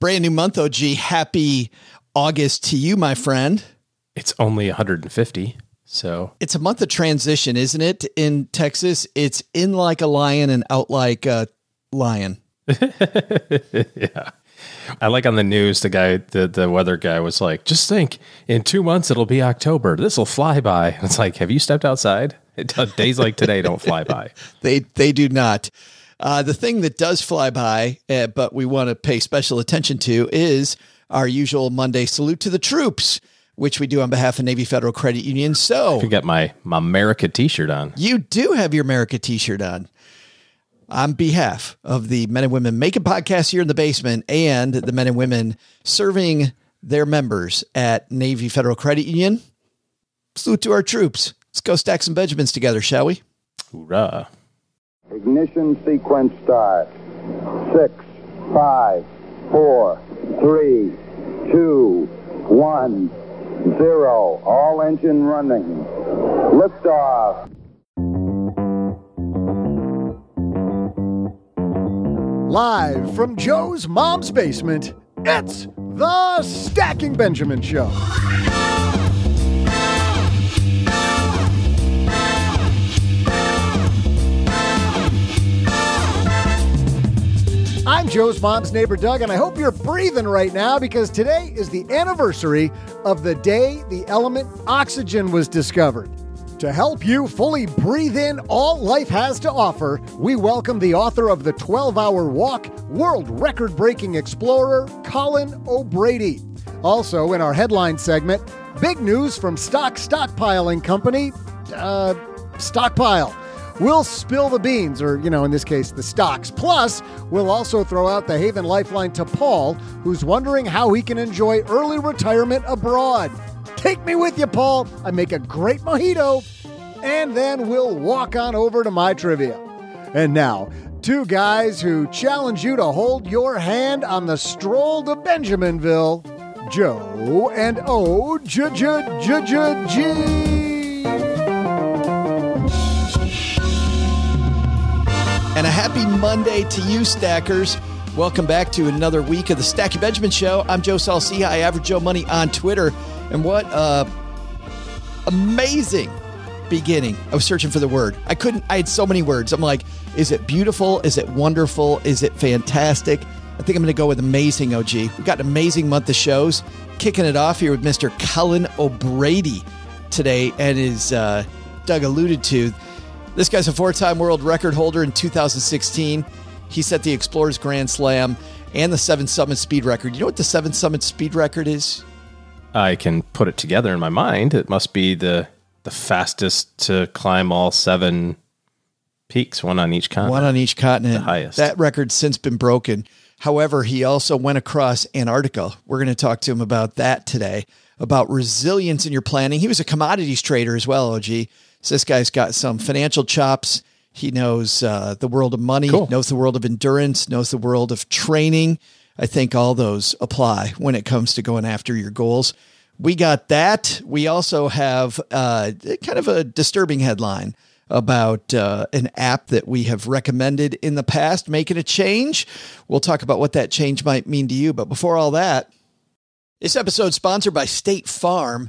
Brand new month, OG. Happy August to you, my friend. It's only 150. So It's a month of transition, isn't it? In Texas, it's in like a lion and out like a lion. yeah. I like on the news the guy the the weather guy was like, just think, in two months it'll be October. This will fly by. It's like, have you stepped outside? It, days like today don't fly by. They they do not. Uh, the thing that does fly by, uh, but we want to pay special attention to, is our usual Monday salute to the troops, which we do on behalf of Navy Federal Credit Union. So You got my, my America t-shirt on. you do have your America T-shirt on. On behalf of the Men and Women Making podcasts here in the basement, and the men and women serving their members at Navy Federal Credit Union, salute to our troops. Let's go stack some Benjamins together, shall we? Hoorah. Ignition sequence start. Six, five, four, three, two, one, zero. All engine running. Liftoff. Live from Joe's mom's basement, it's the Stacking Benjamin Show. I'm Joe's mom's neighbor, Doug, and I hope you're breathing right now because today is the anniversary of the day the element oxygen was discovered. To help you fully breathe in all life has to offer, we welcome the author of the 12 Hour Walk, world record breaking explorer, Colin O'Brady. Also, in our headline segment, big news from Stock Stockpiling Company, uh, Stockpile. We'll spill the beans, or, you know, in this case, the stocks. Plus, we'll also throw out the Haven Lifeline to Paul, who's wondering how he can enjoy early retirement abroad. Take me with you, Paul. I make a great mojito. And then we'll walk on over to my trivia. And now, two guys who challenge you to hold your hand on the stroll to Benjaminville Joe and O J J J J G. a happy Monday to you, Stackers. Welcome back to another week of the Stacky Benjamin Show. I'm Joe Saul-Sehy. I average Joe Money on Twitter. And what a amazing beginning. I was searching for the word. I couldn't, I had so many words. I'm like, is it beautiful? Is it wonderful? Is it fantastic? I think I'm going to go with amazing, OG. We've got an amazing month of shows. Kicking it off here with Mr. Colin O'Brady today. And as uh, Doug alluded to, this guy's a four time world record holder in 2016. He set the Explorers Grand Slam and the Seven Summit Speed record. You know what the Seven Summit Speed record is? I can put it together in my mind. It must be the the fastest to climb all seven peaks, one on each continent. One on each continent. The highest. That record's since been broken. However, he also went across Antarctica. We're going to talk to him about that today, about resilience in your planning. He was a commodities trader as well, OG. So this guy's got some financial chops. He knows uh, the world of money, Cool. knows the world of endurance, knows the world of training. I think all those apply when it comes to going after your goals. We got that. We also have uh, kind of a disturbing headline about uh, an app that we have recommended in the past, making a change. We'll talk about what that change might mean to you. But before all that, this episode is sponsored by State Farm.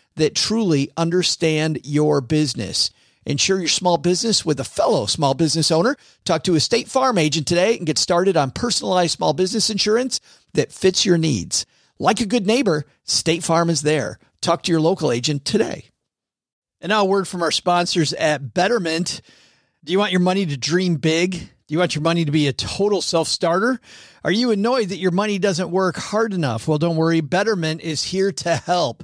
that truly understand your business. Insure your small business with a fellow small business owner. Talk to a State Farm agent today and get started on personalized small business insurance that fits your needs. Like a good neighbor, State Farm is there. Talk to your local agent today. And now, a word from our sponsors at Betterment. Do you want your money to dream big? Do you want your money to be a total self starter? Are you annoyed that your money doesn't work hard enough? Well, don't worry. Betterment is here to help.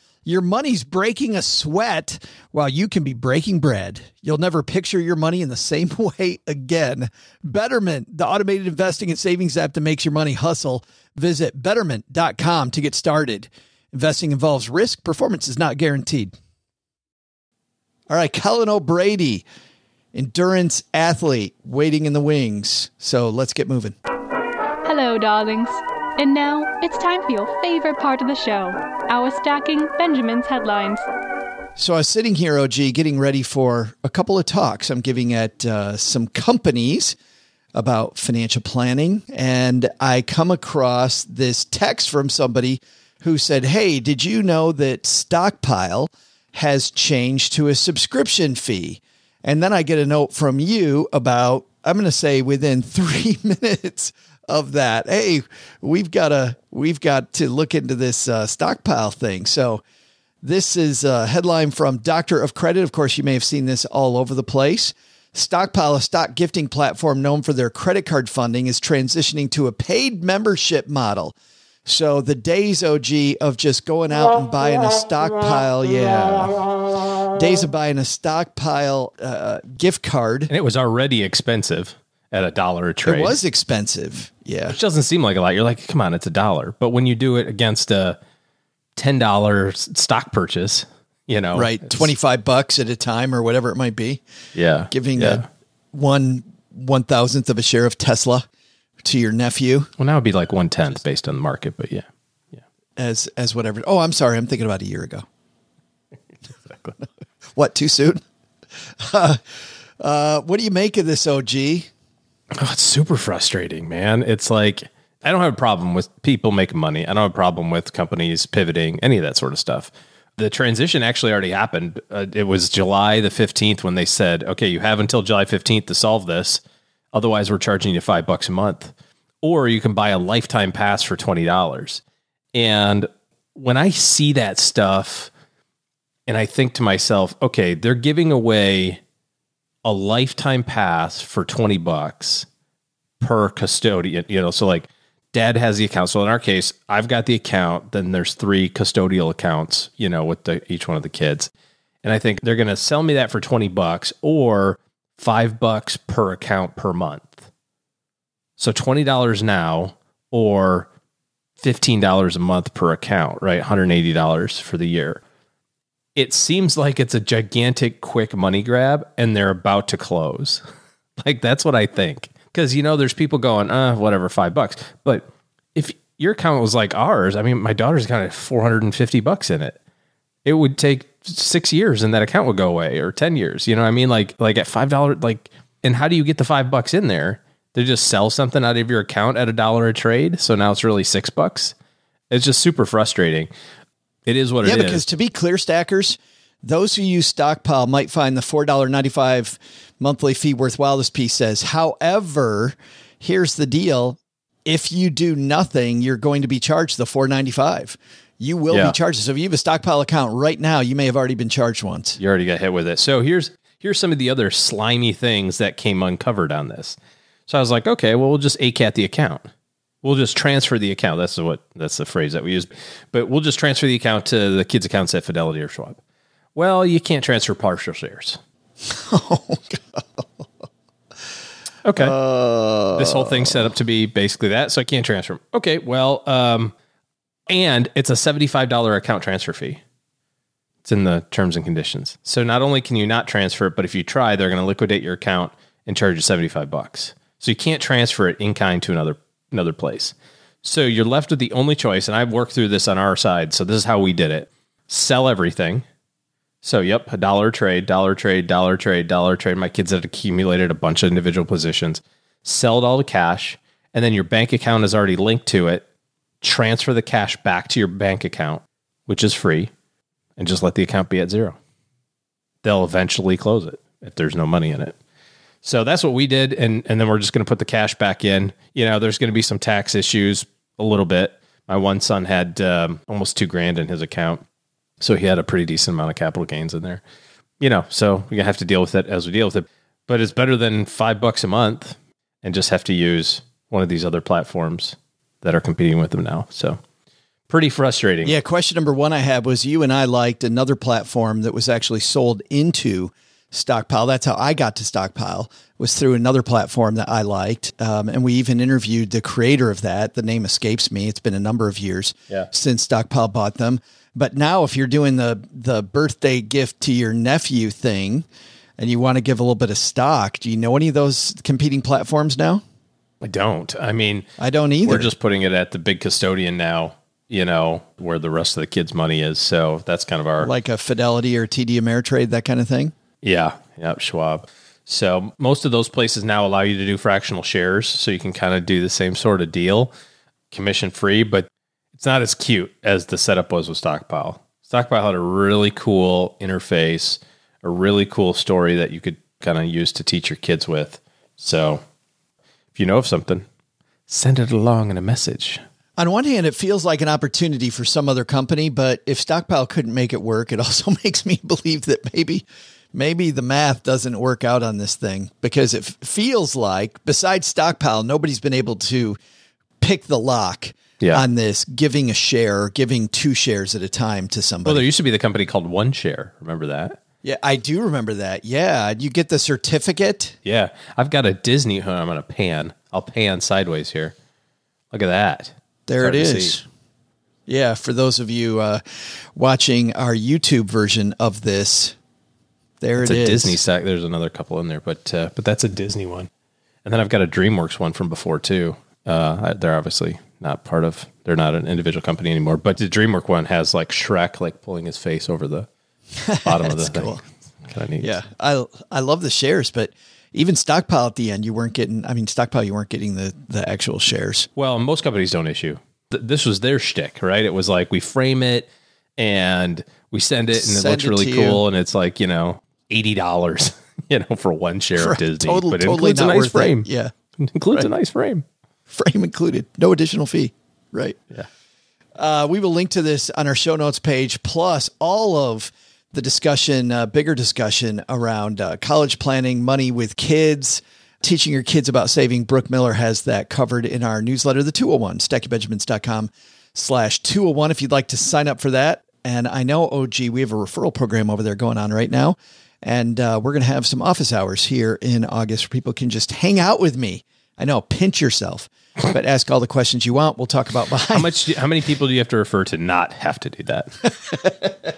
your money's breaking a sweat while you can be breaking bread. You'll never picture your money in the same way again. Betterment, the automated investing and savings app that makes your money hustle. Visit betterment.com to get started. Investing involves risk, performance is not guaranteed. All right, Colin O'Brady, endurance athlete waiting in the wings. So let's get moving. Hello, darlings. And now it's time for your favorite part of the show our stacking Benjamin's headlines. So I was sitting here, OG, getting ready for a couple of talks I'm giving at uh, some companies about financial planning. And I come across this text from somebody who said, Hey, did you know that Stockpile has changed to a subscription fee? And then I get a note from you about, I'm going to say within three minutes of that. Hey, we've got to we've got to look into this uh, stockpile thing. So this is a headline from Doctor of Credit. Of course, you may have seen this all over the place. Stockpile, a stock gifting platform known for their credit card funding, is transitioning to a paid membership model. So the days, OG, of just going out and buying a stockpile, yeah, days of buying a stockpile uh, gift card, and it was already expensive at a dollar a trade. It was expensive. Yeah. Which doesn't seem like a lot. You're like, come on, it's a dollar. But when you do it against a $10 stock purchase, you know, right. 25 bucks at a time or whatever it might be. Yeah. Giving yeah. a one one thousandth of a share of Tesla to your nephew. Well, now it'd be like one tenth based on the market, but yeah. Yeah. As, as whatever. Oh, I'm sorry. I'm thinking about a year ago. exactly. what, too soon? Uh, uh, what do you make of this, OG? Oh, it's super frustrating, man. It's like I don't have a problem with people making money. I don't have a problem with companies pivoting, any of that sort of stuff. The transition actually already happened. Uh, it was July the 15th when they said, okay, you have until July 15th to solve this. Otherwise, we're charging you five bucks a month. Or you can buy a lifetime pass for $20. And when I see that stuff and I think to myself, okay, they're giving away a lifetime pass for 20 bucks per custodian, you know, so like dad has the account. So in our case, I've got the account, then there's three custodial accounts, you know, with the, each one of the kids. And I think they're going to sell me that for 20 bucks or 5 bucks per account per month. So $20 now or $15 a month per account, right? $180 for the year it seems like it's a gigantic quick money grab and they're about to close. like that's what I think. Cause you know, there's people going, uh, whatever, five bucks. But if your account was like ours, I mean, my daughter's got 450 bucks in it. It would take six years and that account would go away or 10 years. You know what I mean? Like, like at $5, like, and how do you get the five bucks in there? They just sell something out of your account at a dollar a trade. So now it's really six bucks. It's just super frustrating. It is what yeah, it is. Yeah, because to be clear, stackers, those who use Stockpile might find the $4.95 monthly fee worthwhile, this piece says. However, here's the deal. If you do nothing, you're going to be charged the $4.95. you will Yeah. be charged. So if you have a stockpile account right now, you may have already been charged once. You already got hit with it. So here's here's some of the other slimy things that came uncovered on this. So I was like, okay, well, we'll just ACAT the account. We'll just transfer the account. That's what that's the phrase that we use. But we'll just transfer the account to the kids' accounts at Fidelity or Schwab. Well, you can't transfer partial shares. Oh God. Okay. this whole thing's set up to be basically that, so I can't transfer. Okay, well, um, and it's a seventy-five dollar account transfer fee. It's in the terms and conditions. So not only can you not transfer it, but if you try, they're going to liquidate your account and charge you seventy-five bucks. So you can't transfer it in kind to another another place. So you're left with the only choice, and I've worked through this on our side. So this is how we did it: sell everything. So, yep, a dollar trade, dollar trade, dollar trade, dollar trade. My kids had accumulated a bunch of individual positions. Sell it all to cash, and then your bank account is already linked to it. Transfer the cash back to your bank account, which is free, and just let the account be at zero. They'll eventually close it if there's no money in it. So that's what we did, and and then we're just going to put the cash back in. You know, there's going to be some tax issues a little bit. My one son had um, almost two grand in his account, so he had a pretty decent amount of capital gains in there. You know, so we have to deal with it as we deal with it. But it's better than five bucks a month and just have to use one of these other platforms that are competing with them now. So pretty frustrating. Yeah, question number one I had was you and I liked another platform that was actually sold into Stockpile. That's how I got to Stockpile was through another platform that I liked, um, and we even interviewed the creator of that. The name escapes me. It's been a number of years Yeah. since Stockpile bought them. But now, if you're doing the the birthday gift to your nephew thing, and you want to give a little bit of stock, do you know any of those competing platforms now? I don't. I mean, I don't either. we're just putting it at the big custodian now, you know, where the rest of the kids' money is. So that's kind of our like a Fidelity or TD Ameritrade, that kind of thing. Yeah, yep, Schwab. So most of those places now allow you to do fractional shares, so you can kind of do the same sort of deal, commission free, but it's not as cute as the setup was with Stockpile. Stockpile had a really cool interface, a really cool story that you could kind of use to teach your kids with. So if you know of something, send it along in a message. On one hand, it feels like an opportunity for some other company, but if Stockpile couldn't make it work, it also makes me believe that maybe maybe the math doesn't work out on this thing because it f- feels like besides Stockpile, nobody's been able to pick the lock Yeah. on this giving a share or giving two shares at a time to somebody. Well, there used to be the company called One Share. Remember that? yeah, I do remember that. Yeah, you get the certificate. Yeah, I've got a Disney. On, I'm gonna pan. I'll pan sideways here. Look at that. There it is. Yeah, for those of you uh, watching our YouTube version of this, there It's it a is. Disney site. There's another couple in there, but uh, but that's a Disney one. And then I've got a DreamWorks one from before too. Uh, they're obviously not part of. They're not an individual company anymore. But the DreamWorks one has like Shrek like pulling his face over the bottom of the thing. cool. Kind of neat. Yeah, I I love the shares, but even stockpile at the end, you weren't getting. I mean, stockpile, you weren't getting the the actual shares. Well, most companies don't issue. Th- this was their shtick, right? It was like we frame it and we send it, and Send it looks it really cool, and it's like you know eighty dollars, you know, for one share Right. of Disney, Total- but it totally includes a nice worth it. frame. Yeah. It includes a nice frame. Frame included, no additional fee. Right. Yeah. Uh, we will link to this on our show notes page, plus all of the discussion, uh, bigger discussion around uh, college planning, money with kids, teaching your kids about saving. Brooke Miller has that covered in our newsletter, the 201, stackingbenjamins.com slash 201 if you'd like to sign up for that. And I know, OG, we have a referral program over there going on right now. And uh, we're going to have some office hours here in August where people can just hang out with me. I know, pinch yourself, but ask all the questions you want. We'll talk about behind How much? Do, how many people do you have to refer to not have to do that?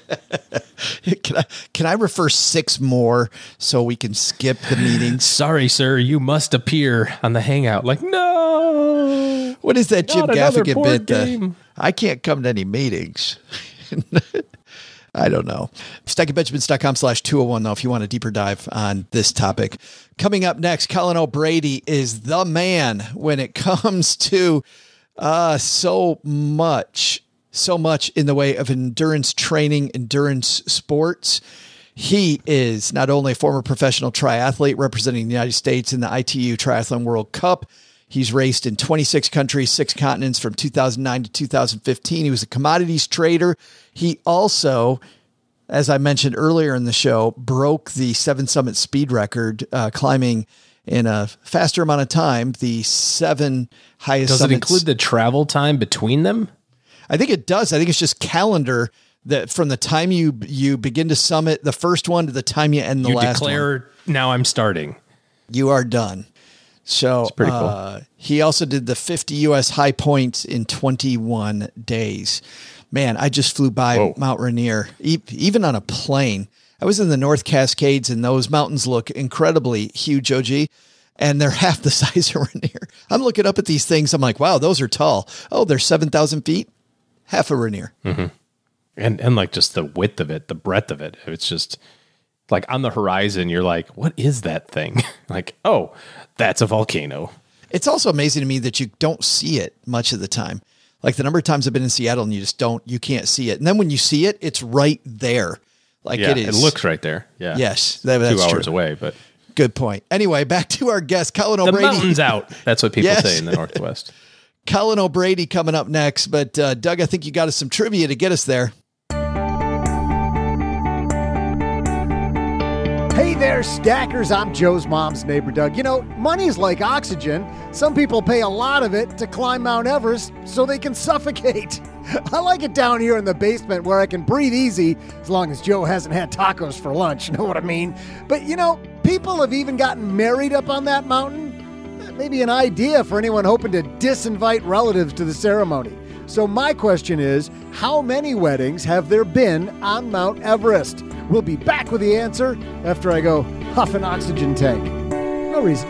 can I can I refer six more so we can skip the meeting? Sorry, sir, you must appear on the Hangout. Like no. What is that Jim Gaffigan bit? uh. I can't come to any meetings. I don't know. StackingBenjamins.com slash 201, though, if you want a deeper dive on this topic. Coming up next, Colin O'Brady is the man when it comes to uh, so much, so much in the way of endurance training, endurance sports. He is not only a former professional triathlete representing the United States in the ITU Triathlon World Cup, He's raced in 26 countries, six continents from 2009 to 2015. He was a commodities trader. He also, as I mentioned earlier in the show, broke the Seven Summit speed record, uh, climbing in a faster amount of time the seven highest. Does summits. it include the travel time between them? I think it does. I think it's just calendar that from the time you you begin to summit the first one to the time you end the you last declare one. now I'm starting. You are done. So pretty cool. uh, he also did the 50 US high points in 21 days. Man, I just flew by Whoa. Mount Rainier, e- even on a plane. I was in the North Cascades, and those mountains look incredibly huge, OG, and they're half the size of Rainier. I'm looking up at these things. I'm like, wow, those are tall. Oh, they're 7,000 feet, half a Rainier. and and like just the width of it, the breadth of it. It's just like on the horizon. You're like, what is that thing? like, oh, that's a volcano. It's also amazing to me that you don't see it much of the time. Like the number of times I've been in Seattle and you just don't, you can't see it. And then when you see it, it's right there. Like it is. It looks right there. Yeah, Yes, that, two that's hours true. away, but Good point. Anyway, back to our guest, Colin the mountain's out. That's what people Yes. say in the Northwest. Colin O'Brady coming up next. But uh, Doug, I think you got us some trivia to get us there. Hey there, stackers. I'm Joe's mom's neighbor, Doug. You know, money's like oxygen. Some people pay a lot of it to climb Mount Everest so they can suffocate. I like it down here in the basement where I can breathe easy as long as Joe hasn't had tacos for lunch. You know what I mean? But you know, people have even gotten married up on that mountain. Maybe an idea for anyone hoping to disinvite relatives to the ceremony. So, my question is how many weddings have there been on Mount Everest? We'll be back with the answer after I go huff an oxygen tank. No reason.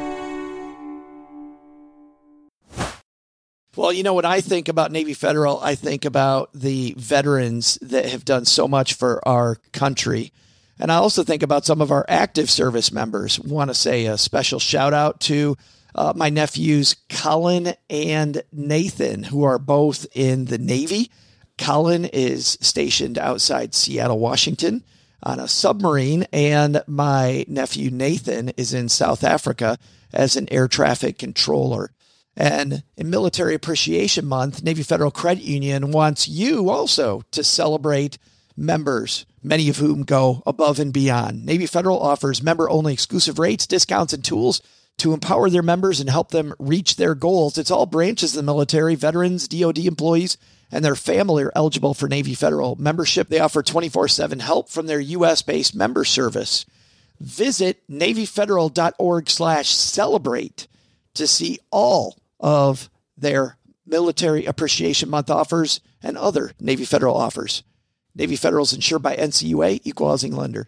Well, you know, when I think about Navy Federal, I think about the veterans that have done so much for our country. And I also think about some of our active service members. Want to say a special shout out to uh, my nephews, Colin and Nathan, who are both in the Navy. Colin is stationed outside Seattle, Washington on a submarine, and my nephew, Nathan, is in South Africa as an air traffic controller. And in Military Appreciation Month, Navy Federal Credit Union wants you also to celebrate members, many of whom go above and beyond. Navy Federal offers member only exclusive rates, discounts, and tools to empower their members and help them reach their goals. It's all branches of the military, veterans, DoD employees, and their family are eligible for Navy Federal membership. They offer 24 7 help from their U.S. based member service. Visit NavyFederal.org slash celebrate to see all of their Military Appreciation Month offers and other Navy Federal offers. Navy Federal is insured by NCUA, equal housing lender.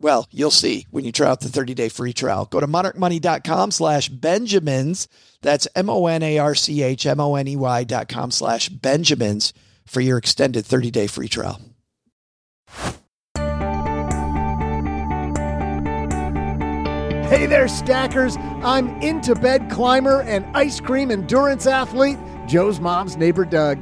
well, you'll see when you try out the 30-day free trial. Go to monarchmoney.com slash Benjamins. That's M-O-N-A-R-C-H-M-O-N-E-Y dot com slash Benjamins for your extended 30-day free trial. Hey there, stackers. I'm into bed climber and ice cream endurance athlete, Joe's mom's neighbor, Doug.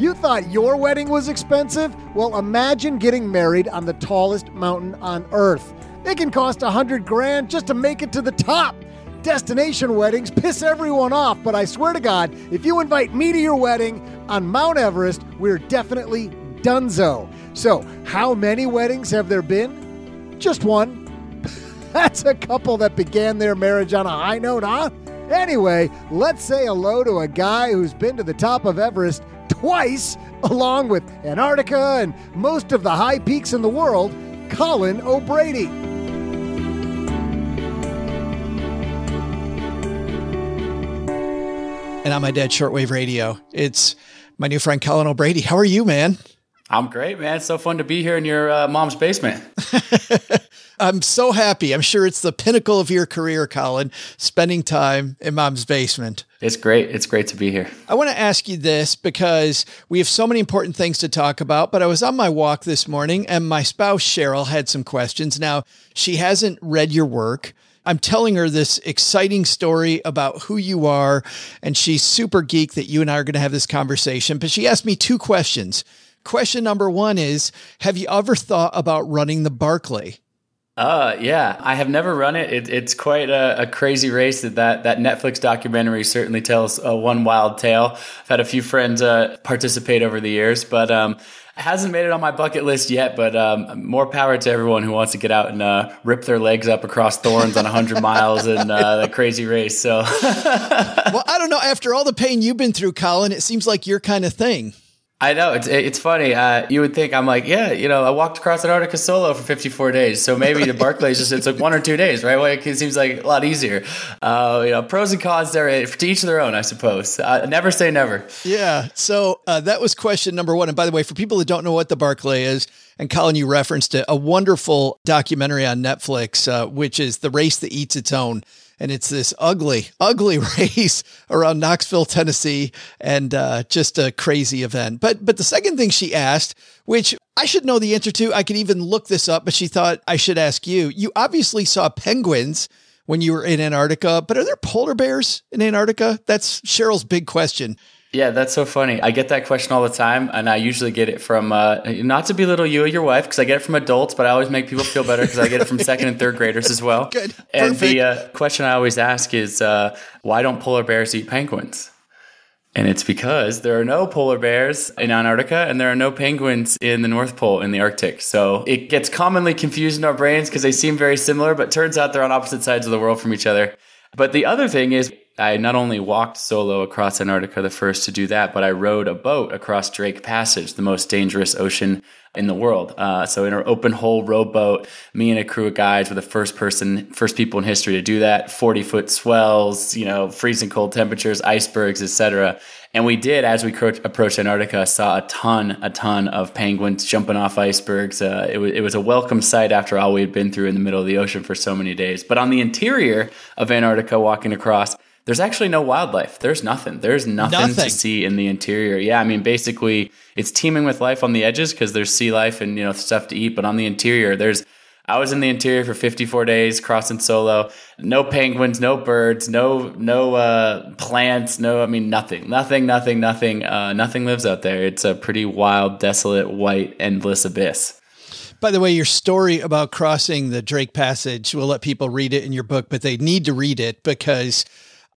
You thought your wedding was expensive? Well, imagine getting married on the tallest mountain on earth. It can cost a hundred grand just to make it to the top. Destination weddings piss everyone off, but I swear to God, if you invite me to your wedding on Mount Everest, we're definitely dunzo. So, how many weddings have there been? Just one. That's a couple that began their marriage on a high note, huh? Anyway, let's say hello to a guy who's been to the top of Everest twice, along with Antarctica and most of the high peaks in the world, Colin O'Brady. And on my dad's shortwave radio, it's my new friend Colin O'Brady. How are you, man? I'm great, man. It's so fun to be here in your uh, mom's basement. I'm so happy. I'm sure it's the pinnacle of your career, Colin, spending time in mom's basement. It's great. It's great to be here. I want to ask you this because we have so many important things to talk about. But I was on my walk this morning and my spouse, Cheryl, had some questions. Now, she hasn't read your work. I'm telling her this exciting story about who you are, and she's super geek that you and I are going to have this conversation. But she asked me two questions. Question number one is Have you ever thought about running the Barkley? Uh, yeah, I have never run it. it it's quite a, a, crazy race that, that that Netflix documentary certainly tells uh, one wild tale. I've had a few friends uh, participate over the years, but um, hasn't made it on my bucket list yet. But um, more power to everyone who wants to get out and uh, rip their legs up across thorns on 100 miles in uh, the crazy race. So, well, I don't know. After all the pain you've been through, Colin, it seems like your kind of thing. I know it's it's funny. Uh, you would think I'm like, yeah, you know, I walked across Antarctica solo for 54 days, so maybe the Barkley just it's like one or two days, right? Well, it seems like a lot easier. Uh, you know, pros and cons there to each their own, I suppose. Uh, never say never. Yeah. So uh, that was question number one. And by the way, for people that don't know what the Barkley is, and Colin, you referenced it, a wonderful documentary on Netflix, uh, which is the race that eats its own and it's this ugly, ugly race around Knoxville, Tennessee, and uh, just a crazy event. But but the second thing she asked, which I should know the answer to, I could even look this up, but she thought I should ask you. You obviously saw penguins when you were in Antarctica, but are there polar bears in Antarctica? That's Cheryl's big question. Yeah, that's so funny. I get that question all the time, and I usually get it from uh, not to belittle you or your wife because I get it from adults, but I always make people feel better because I get it from second and third graders as well. Good. And the uh, question I always ask is, uh, why don't polar bears eat penguins? And it's because there are no polar bears in Antarctica and there are no penguins in the North Pole in the Arctic. So it gets commonly confused in our brains because they seem very similar, but turns out they're on opposite sides of the world from each other. But the other thing is, I not only walked solo across Antarctica, the first to do that, but I rowed a boat across Drake Passage, the most dangerous ocean in the world. Uh, so in our open hull rowboat, me and a crew of guys were the first person, first people in history to do that. Forty foot swells, you know, freezing cold temperatures, icebergs, etc. And we did, as we approached Antarctica, saw a ton, a ton of penguins jumping off icebergs. Uh, it, was, it was a welcome sight after all we had been through in the middle of the ocean for so many days. But on the interior of Antarctica, walking across, there's actually no wildlife. There's nothing. There's nothing, nothing, to see in the interior. Yeah, I mean, basically, it's teeming with life on the edges because there's sea life and you know stuff to eat. But on the interior, there's. I was in the interior for 54 days, crossing solo. No penguins, no birds, no no uh, plants, no. I mean, nothing, nothing, nothing, nothing. Uh, nothing lives out there. It's a pretty wild, desolate, white, endless abyss. By the way, your story about crossing the Drake Passage, we'll let people read it in your book, but they need to read it because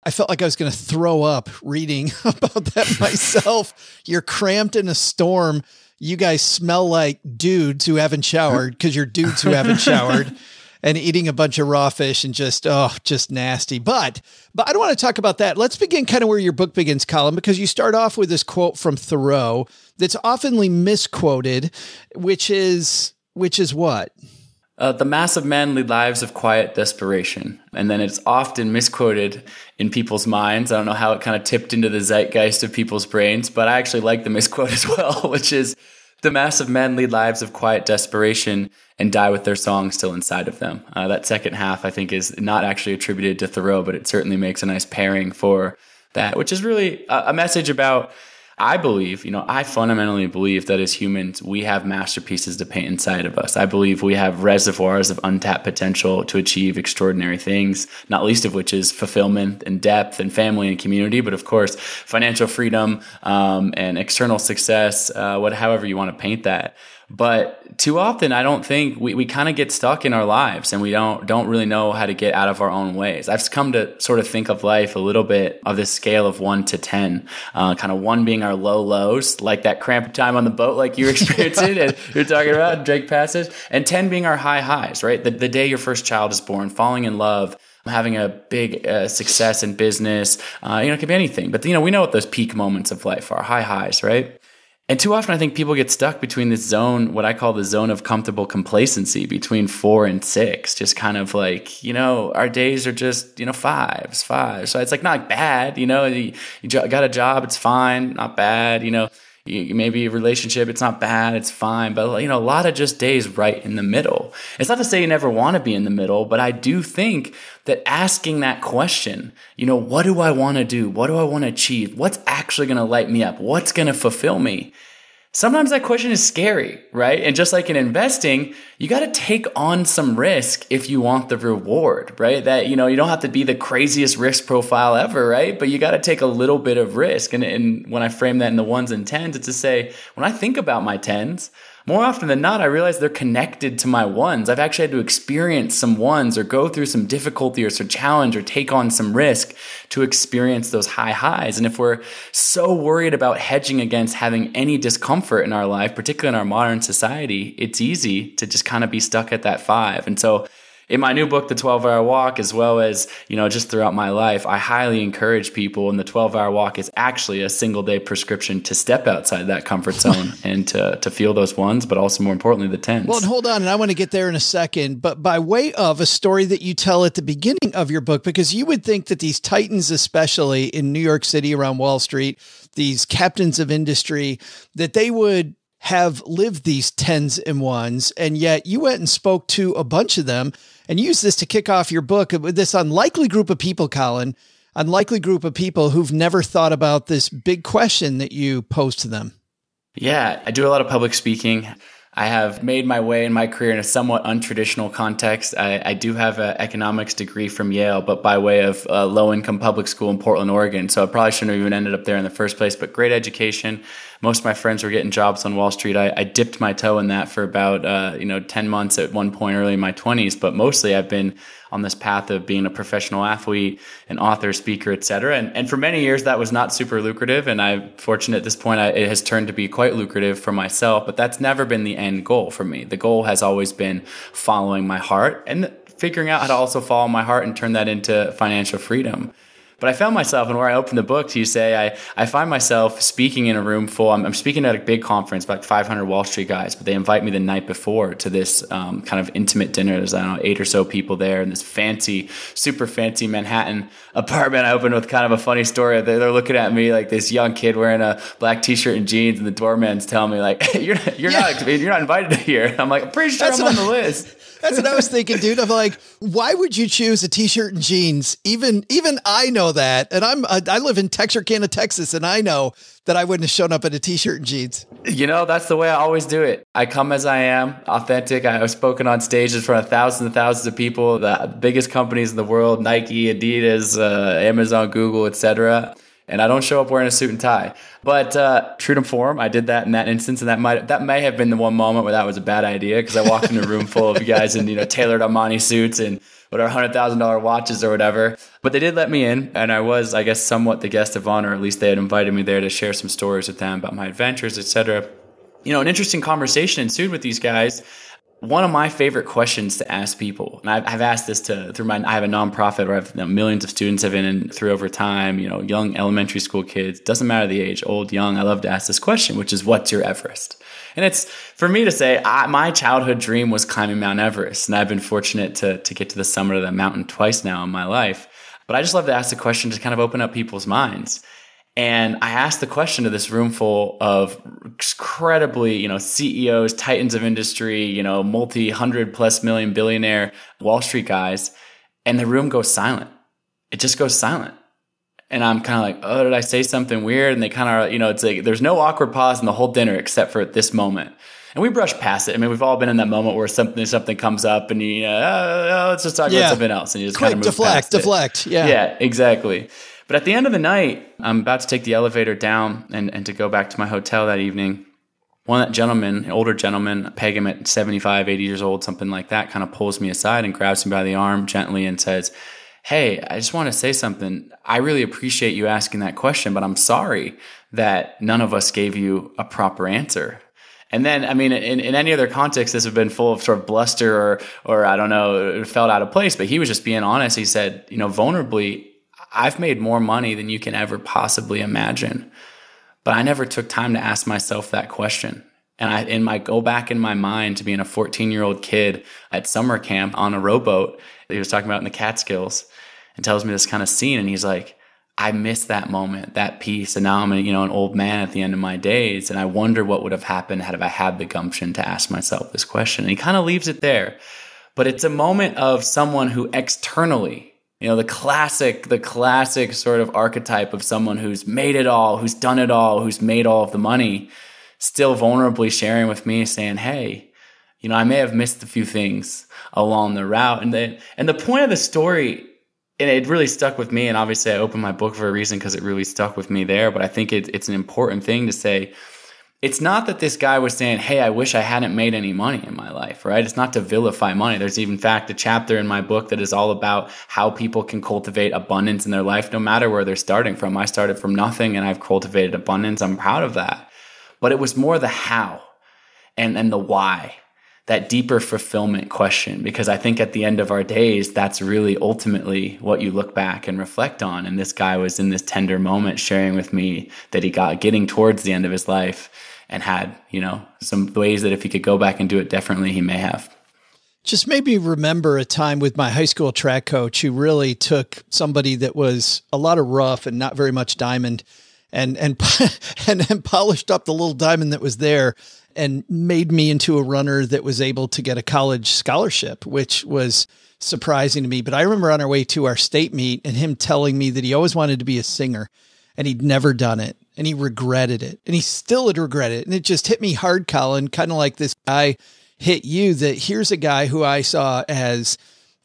I felt like I was going to throw up reading about that myself. you're cramped in a storm. You guys smell like dudes who haven't showered because you're dudes who haven't showered and eating a bunch of raw fish and just, oh, just nasty. But, but I don't want to talk about that. Let's begin kind of where your book begins, Colin, because you start off with this quote from Thoreau that's oftenly misquoted, which is, which is what? Uh, the mass of men lead lives of quiet desperation. And then it's often misquoted in people's minds. I don't know how it kind of tipped into the zeitgeist of people's brains, but I actually like the misquote as well, which is the mass of men lead lives of quiet desperation and die with their song still inside of them. Uh, that second half, I think, is not actually attributed to Thoreau, but it certainly makes a nice pairing for that, which is really a, a message about I believe, you know, I fundamentally believe that as humans, we have masterpieces to paint inside of us. I believe we have reservoirs of untapped potential to achieve extraordinary things, not least of which is fulfillment and depth and family and community, but of course, financial freedom um, and external success, uh, what, however you want to paint that. But too often, I don't think we, we kind of get stuck in our lives and we don't, don't really know how to get out of our own ways. I've come to sort of think of life a little bit of this scale of one to 10, uh, kind of one being our low lows, like that cramp time on the boat, like you're experiencing and you're talking about Drake Passage, and 10 being our high highs, right? The, the day your first child is born, falling in love, having a big uh, success in business. Uh, you know, it could be anything, but you know, we know what those peak moments of life are, high highs, right? And too often, I think people get stuck between this zone, what I call the zone of comfortable complacency between four and six. Just kind of like, you know, our days are just, you know, fives, fives. So it's like not bad, you know, you, you got a job, it's fine, not bad, you know maybe a relationship it's not bad it's fine but you know a lot of just days right in the middle. It's not to say you never want to be in the middle but i do think that asking that question you know what do i want to do? What do i want to achieve? What's actually going to light me up? What's going to fulfill me Sometimes that question is scary, right? And just like in investing, you got to take on some risk if you want the reward, right? That, you know, you don't have to be the craziest risk profile ever, right? But you got to take a little bit of risk. And, and when I frame that in the ones and tens, it's to say, when I think about my tens, more often than not, I realize they're connected to my ones. I've actually had to experience some ones or go through some difficulty or some challenge or take on some risk to experience those high highs. And if we're so worried about hedging against having any discomfort in our life, particularly in our modern society, it's easy to just kind of be stuck at that five. And so in my new book, The 12 Hour Walk, as well as, you know, just throughout my life, I highly encourage people. And the 12 hour walk is actually a single day prescription to step outside that comfort zone and to, to feel those ones, but also more importantly, the tens. Well, and hold on. And I want to get there in a second, but by way of a story that you tell at the beginning of your book, because you would think that these titans, especially in New York City around Wall Street, these captains of industry, that they would have lived these tens and ones. And yet you went and spoke to a bunch of them and used this to kick off your book with this unlikely group of people, Colin, unlikely group of people who've never thought about this big question that you posed to them. Yeah, I do a lot of public speaking. I have made my way in my career in a somewhat untraditional context. I, I do have an economics degree from Yale, but by way of a low income public school in Portland, Oregon. So I probably shouldn't have even ended up there in the first place, but great education most of my friends were getting jobs on Wall Street. I, I dipped my toe in that for about uh, you know ten months at one point early in my twenties, but mostly I've been on this path of being a professional athlete, an author, speaker, etc. And, and for many years that was not super lucrative, and I'm fortunate at this point I, it has turned to be quite lucrative for myself. But that's never been the end goal for me. The goal has always been following my heart and figuring out how to also follow my heart and turn that into financial freedom. But I found myself, and where I opened the book to you say, I, I find myself speaking in a room full. I'm, I'm speaking at a big conference, like 500 Wall Street guys, but they invite me the night before to this um, kind of intimate dinner. There's, I don't know, eight or so people there in this fancy, super fancy Manhattan apartment. I opened with kind of a funny story. They're, they're looking at me like this young kid wearing a black t-shirt and jeans, and the doorman's telling me like, you're, you're yeah. not, you're not invited here. I'm like, I'm pretty sure That's I'm on the list. That's what I was thinking, dude. I'm like, why would you choose a t-shirt and jeans? Even even I know that, and I'm I live in Texarkana, Texas, and I know that I wouldn't have shown up in a t-shirt and jeans. You know, that's the way I always do it. I come as I am, authentic. I have spoken on stages for thousands and thousands of people, the biggest companies in the world: Nike, Adidas, uh, Amazon, Google, etc and I don't show up wearing a suit and tie. But uh, true to form, I did that in that instance, and that might that may have been the one moment where that was a bad idea because I walked in a room full of guys in you know tailored Armani suits and whatever hundred thousand dollar watches or whatever. But they did let me in, and I was, I guess, somewhat the guest of honor. At least they had invited me there to share some stories with them about my adventures, etc. You know, an interesting conversation ensued with these guys one of my favorite questions to ask people, and I've, I've, asked this to through my I have a nonprofit where I've you know, millions of students have been in through over time. You know, young elementary school kids doesn't matter the age, old, young. I love to ask this question, which is, "What's your Everest?" And it's for me to say, I, my childhood dream was climbing Mount Everest, and I've been fortunate to to get to the summit of that mountain twice now in my life. But I just love to ask the question to kind of open up people's minds. And I asked the question to this room full of incredibly, you know, CEOs, titans of industry, you know, multi hundred plus million billionaire Wall Street guys, and the room goes silent. It just goes silent. And I'm kind of like, oh, did I say something weird? And they kind of, you know, it's like there's no awkward pause in the whole dinner except for at this moment. And we brush past it. I mean, we've all been in that moment where something something comes up, and you know, oh, let's just talk Yeah. about something else, and you just Quick, kind of move deflect, past it. deflect. Yeah. Yeah, exactly. But at the end of the night, I'm about to take the elevator down and, and to go back to my hotel that evening. One of that gentleman, an older gentleman, peg him at 75, 80 years old, something like that, kind of pulls me aside and grabs me by the arm gently and says, Hey, I just want to say something. I really appreciate you asking that question, but I'm sorry that none of us gave you a proper answer. And then, I mean, in, in any other context, this would have been full of sort of bluster or, or I don't know, it felt out of place. But he was just being honest. He said, you know, vulnerably, I've made more money than you can ever possibly imagine. But I never took time to ask myself that question. And I, in my go back in my mind to being a 14 year old kid at summer camp on a rowboat that he was talking about in the Catskills and tells me this kind of scene. And he's like, I missed that moment, that piece. And now I'm you know, an old man at the end of my days. And I wonder what would have happened had I had the gumption to ask myself this question. And he kind of leaves it there. But it's a moment of someone who externally, you know, the classic, the classic sort of archetype of someone who's made it all, who's done it all, who's made all of the money, still vulnerably sharing with me saying, Hey, you know, I may have missed a few things along the route. And the, and the point of the story, and it really stuck with me. And obviously I opened my book for a reason because it really stuck with me there. But I think it, it's an important thing to say. It's not that this guy was saying, Hey, I wish I hadn't made any money in my life, right? It's not to vilify money. There's even, fact, a chapter in my book that is all about how people can cultivate abundance in their life, no matter where they're starting from. I started from nothing and I've cultivated abundance. I'm proud of that. But it was more the how and, and the why, that deeper fulfillment question. Because I think at the end of our days, that's really ultimately what you look back and reflect on. And this guy was in this tender moment sharing with me that he got getting towards the end of his life and had, you know, some ways that if he could go back and do it differently, he may have. Just made me remember a time with my high school track coach who really took somebody that was a lot of rough and not very much diamond and and and, and polished up the little diamond that was there and made me into a runner that was able to get a college scholarship, which was surprising to me. But I remember on our way to our state meet and him telling me that he always wanted to be a singer and he'd never done it and he regretted it and he still had regretted it. And it just hit me hard, Colin, kind of like this guy hit you that here's a guy who I saw as,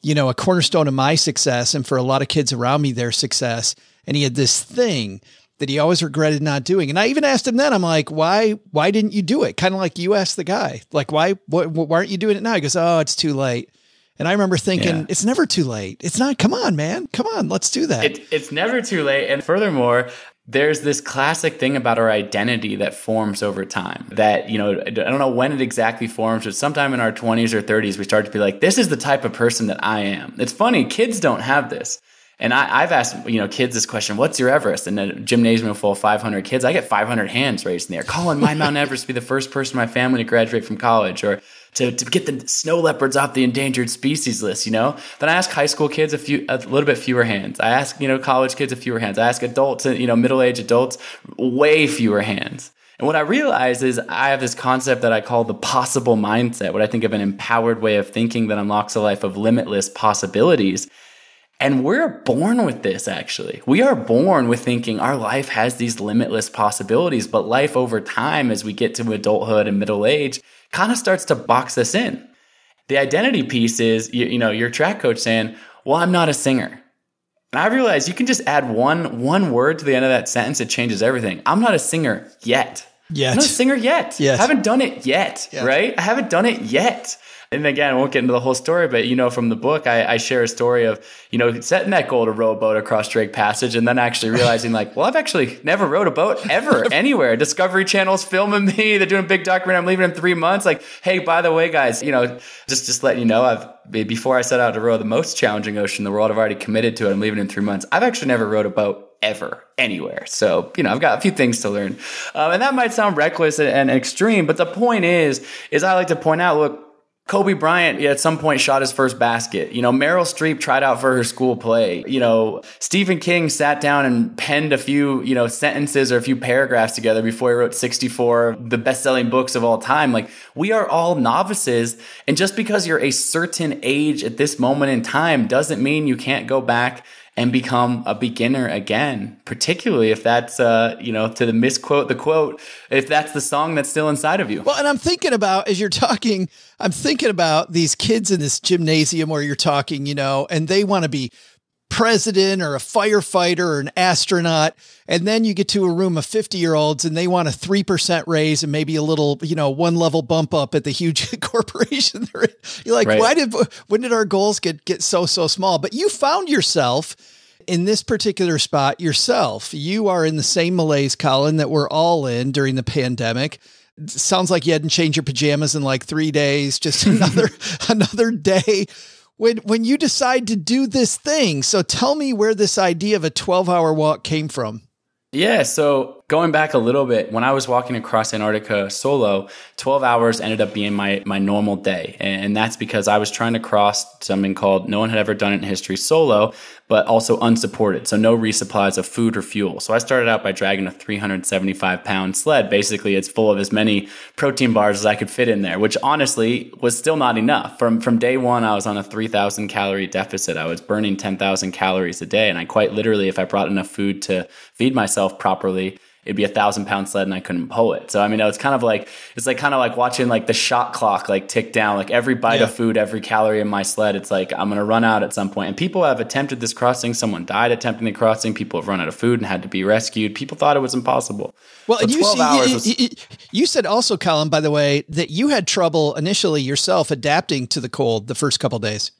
you know, a cornerstone of my success and for a lot of kids around me, their success. And he had this thing that he always regretted not doing. And I even asked him then, I'm like, why, why didn't you do it? Kind of like you asked the guy, like, why, why, why aren't you doing it now? He goes, Oh, it's too late. And I remember thinking, Yeah. it's never too late. It's not, come on, man. Come on, let's do that. It, it's never too late. And furthermore, there's this classic thing about our identity that forms over time that, you know, I don't know when it exactly forms, but sometime in our 20s or 30s, we start to be like, this is the type of person that I am. It's funny, kids don't have this. And I, I've asked, you know, kids this question, what's your Everest? And a gymnasium full of 500 kids, I get 500 hands raised in the air. My Mount Everest to be the first person in my family to graduate from college or to, to get the snow leopards off the endangered species list, you know? Then I ask high school kids a few, a little bit fewer hands. I ask, you know, college kids a fewer hands. I ask adults, uh, you know, middle-aged adults, way fewer hands. And what I realize is I have this concept that I call the possible mindset, what I think of an empowered way of thinking that unlocks a life of limitless possibilities. And we're born with this, actually. We are born with thinking our life has these limitless possibilities, but life over time, as we get to adulthood and middle age, kind of starts to box us in. The identity piece is, you, you know, your track coach saying, well, I'm not a singer. And I realize you can just add one, one word to the end of that sentence. It changes everything. I'm not a singer yet. Yet. I'm not a singer yet. Yes. I haven't done it yet, Yes. right? I haven't done it yet. And again, I won't get into the whole story, but you know, from the book, I, I share a story of, you know, setting that goal to row a boat across Drake Passage and then actually realizing like, well, I've actually never rowed a boat ever anywhere. Discovery Channel's filming me. They're doing a big documentary. I'm leaving in three months. Like, hey, by the way, guys, you know, just, just letting you know, I've, before I set out to row the most challenging ocean in the world, I've already committed to it. I'm leaving in three months. I've actually never rowed a boat ever anywhere. So, you know, I've got a few things to learn. Um, and that might sound reckless and, and extreme, but the point is, is I like to point out, look, Kobe Bryant at some point shot his first basket. You know, Meryl Streep tried out for her school play. You know, Stephen King sat down and penned a few, you know, sentences or a few paragraphs together before he wrote 64 of the best-selling books of all time. Like, we are all novices, and just because you're a certain age at this moment in time doesn't mean you can't go back and become a beginner again, particularly if that's, uh, you know, to the misquote the quote, if that's the song that's still inside of you. Well, and I'm thinking about, as you're talking, I'm thinking about these kids in this gymnasium where you're talking, you know, and they want to be president or a firefighter or an astronaut. And then you get to a room of 50 year olds and they want a 3% raise and maybe a little, you know, one level bump up at the huge corporation they're in. You're like, Right. why did, when did our goals get, get so, so small? But you found yourself in this particular spot yourself. You are in the same malaise, Colin, that we're all in during the pandemic. Sounds like you hadn't changed your pajamas in like three days, just another, another day when when you decide to do this thing. So tell me where this idea of a 12 hour walk came from. Yeah, so going back a little bit, when I was walking across Antarctica solo, 12 hours ended up being my, my normal day. And that's because I was trying to cross something called no one had ever done it in history solo, but also unsupported. So no resupplies of food or fuel. So I started out by dragging a 375 pound sled. Basically, it's full of as many protein bars as I could fit in there, which honestly was still not enough. From, from day one, I was on a 3,000 calorie deficit. I was burning 10,000 calories a day. And I quite literally, if I brought enough food to feed myself properly, it'd be a thousand pound sled and I couldn't pull it. So I mean, it's kind of like it's like kind of like watching like the shot clock like tick down. Like every bite of food, every calorie in my sled, it's like I'm gonna run out at some point. And people have attempted this crossing. Someone died attempting the crossing. People have run out of food and had to be rescued. People thought it was impossible. Well, So you, 12 see, you, was- you said also, Colin, by the way, that you had trouble initially yourself adapting to the cold the first couple days.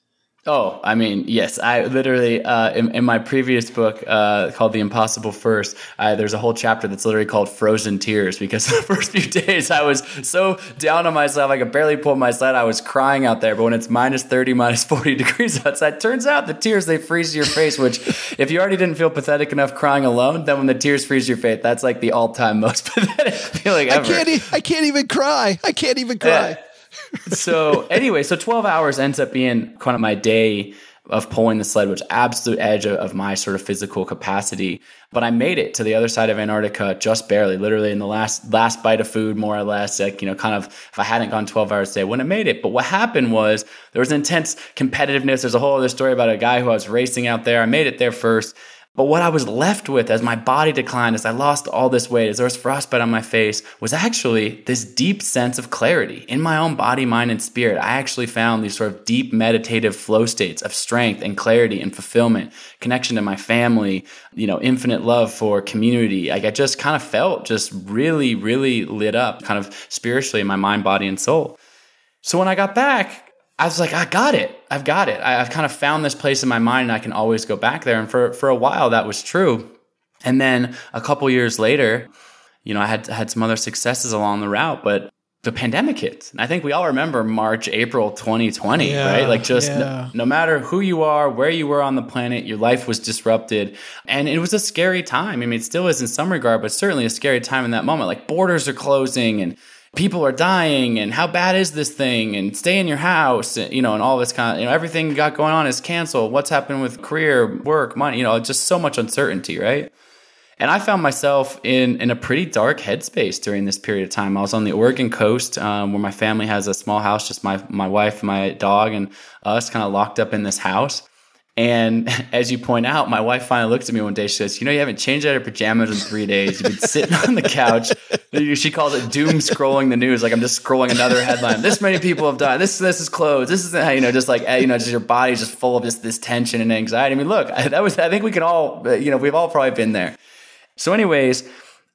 Oh, I mean, yes. I literally uh, in, in my previous book uh, called "The Impossible First, uh, there's a whole chapter that's literally called "Frozen Tears" because the first few days I was so down on myself I could barely pull my sled. I was crying out there. But when it's minus thirty, minus forty degrees outside, turns out the tears they freeze your face. Which, if you already didn't feel pathetic enough crying alone, then when the tears freeze your face, that's like the all-time most pathetic feeling I can't, e- I can't even cry. I can't even cry. Yeah. So anyway, so 12 hours ends up being kind of my day of pulling the sled, which absolute edge of, of my sort of physical capacity. But I made it to the other side of Antarctica just barely, literally in the last last bite of food, more or less. Like, you know, kind of if I hadn't gone 12 hours a day, I wouldn't have made it. But what happened was there was intense competitiveness. There's a whole other story about a guy who I was racing out there. I made it there first. But what I was left with as my body declined, as I lost all this weight, as there was frostbite on my face, was actually this deep sense of clarity in my own body, mind, and spirit. I actually found these sort of deep meditative flow states of strength and clarity and fulfillment, connection to my family, you know, infinite love for community. Like I just kind of felt just really, really lit up, kind of spiritually in my mind, body, and soul. So when I got back, I was like, I got it. I've got it. I, I've kind of found this place in my mind and I can always go back there. And for, for a while, that was true. And then a couple years later, you know, I had had some other successes along the route, but the pandemic hit. And I think we all remember March, April 2020, Yeah, right? Like just yeah. no, no matter who you are, where you were on the planet, your life was disrupted. And it was a scary time. I mean, it still is in some regard, but certainly a scary time in that moment. Like borders are closing and people are dying and how bad is this thing and stay in your house and, you know and all this kind of you know everything got going on is canceled what's happening with career work money you know just so much uncertainty right and I found myself in, in a pretty dark headspace during this period of time. I was on the Oregon coast, um, where my family has a small house, just my, my wife, my dog, and us kind of locked up in this house. And as you point out, my wife finally looked at me one day. She says, "You know, you haven't changed out of your pajamas in three days. You've been sitting on the couch." She calls it doom scrolling the news. Like I'm just scrolling another headline. This many people have died. This this is closed. This is how, you know just like you know just your body's just full of this this tension and anxiety. I mean, look, that was I think we can all you know we've all probably been there. So, anyways,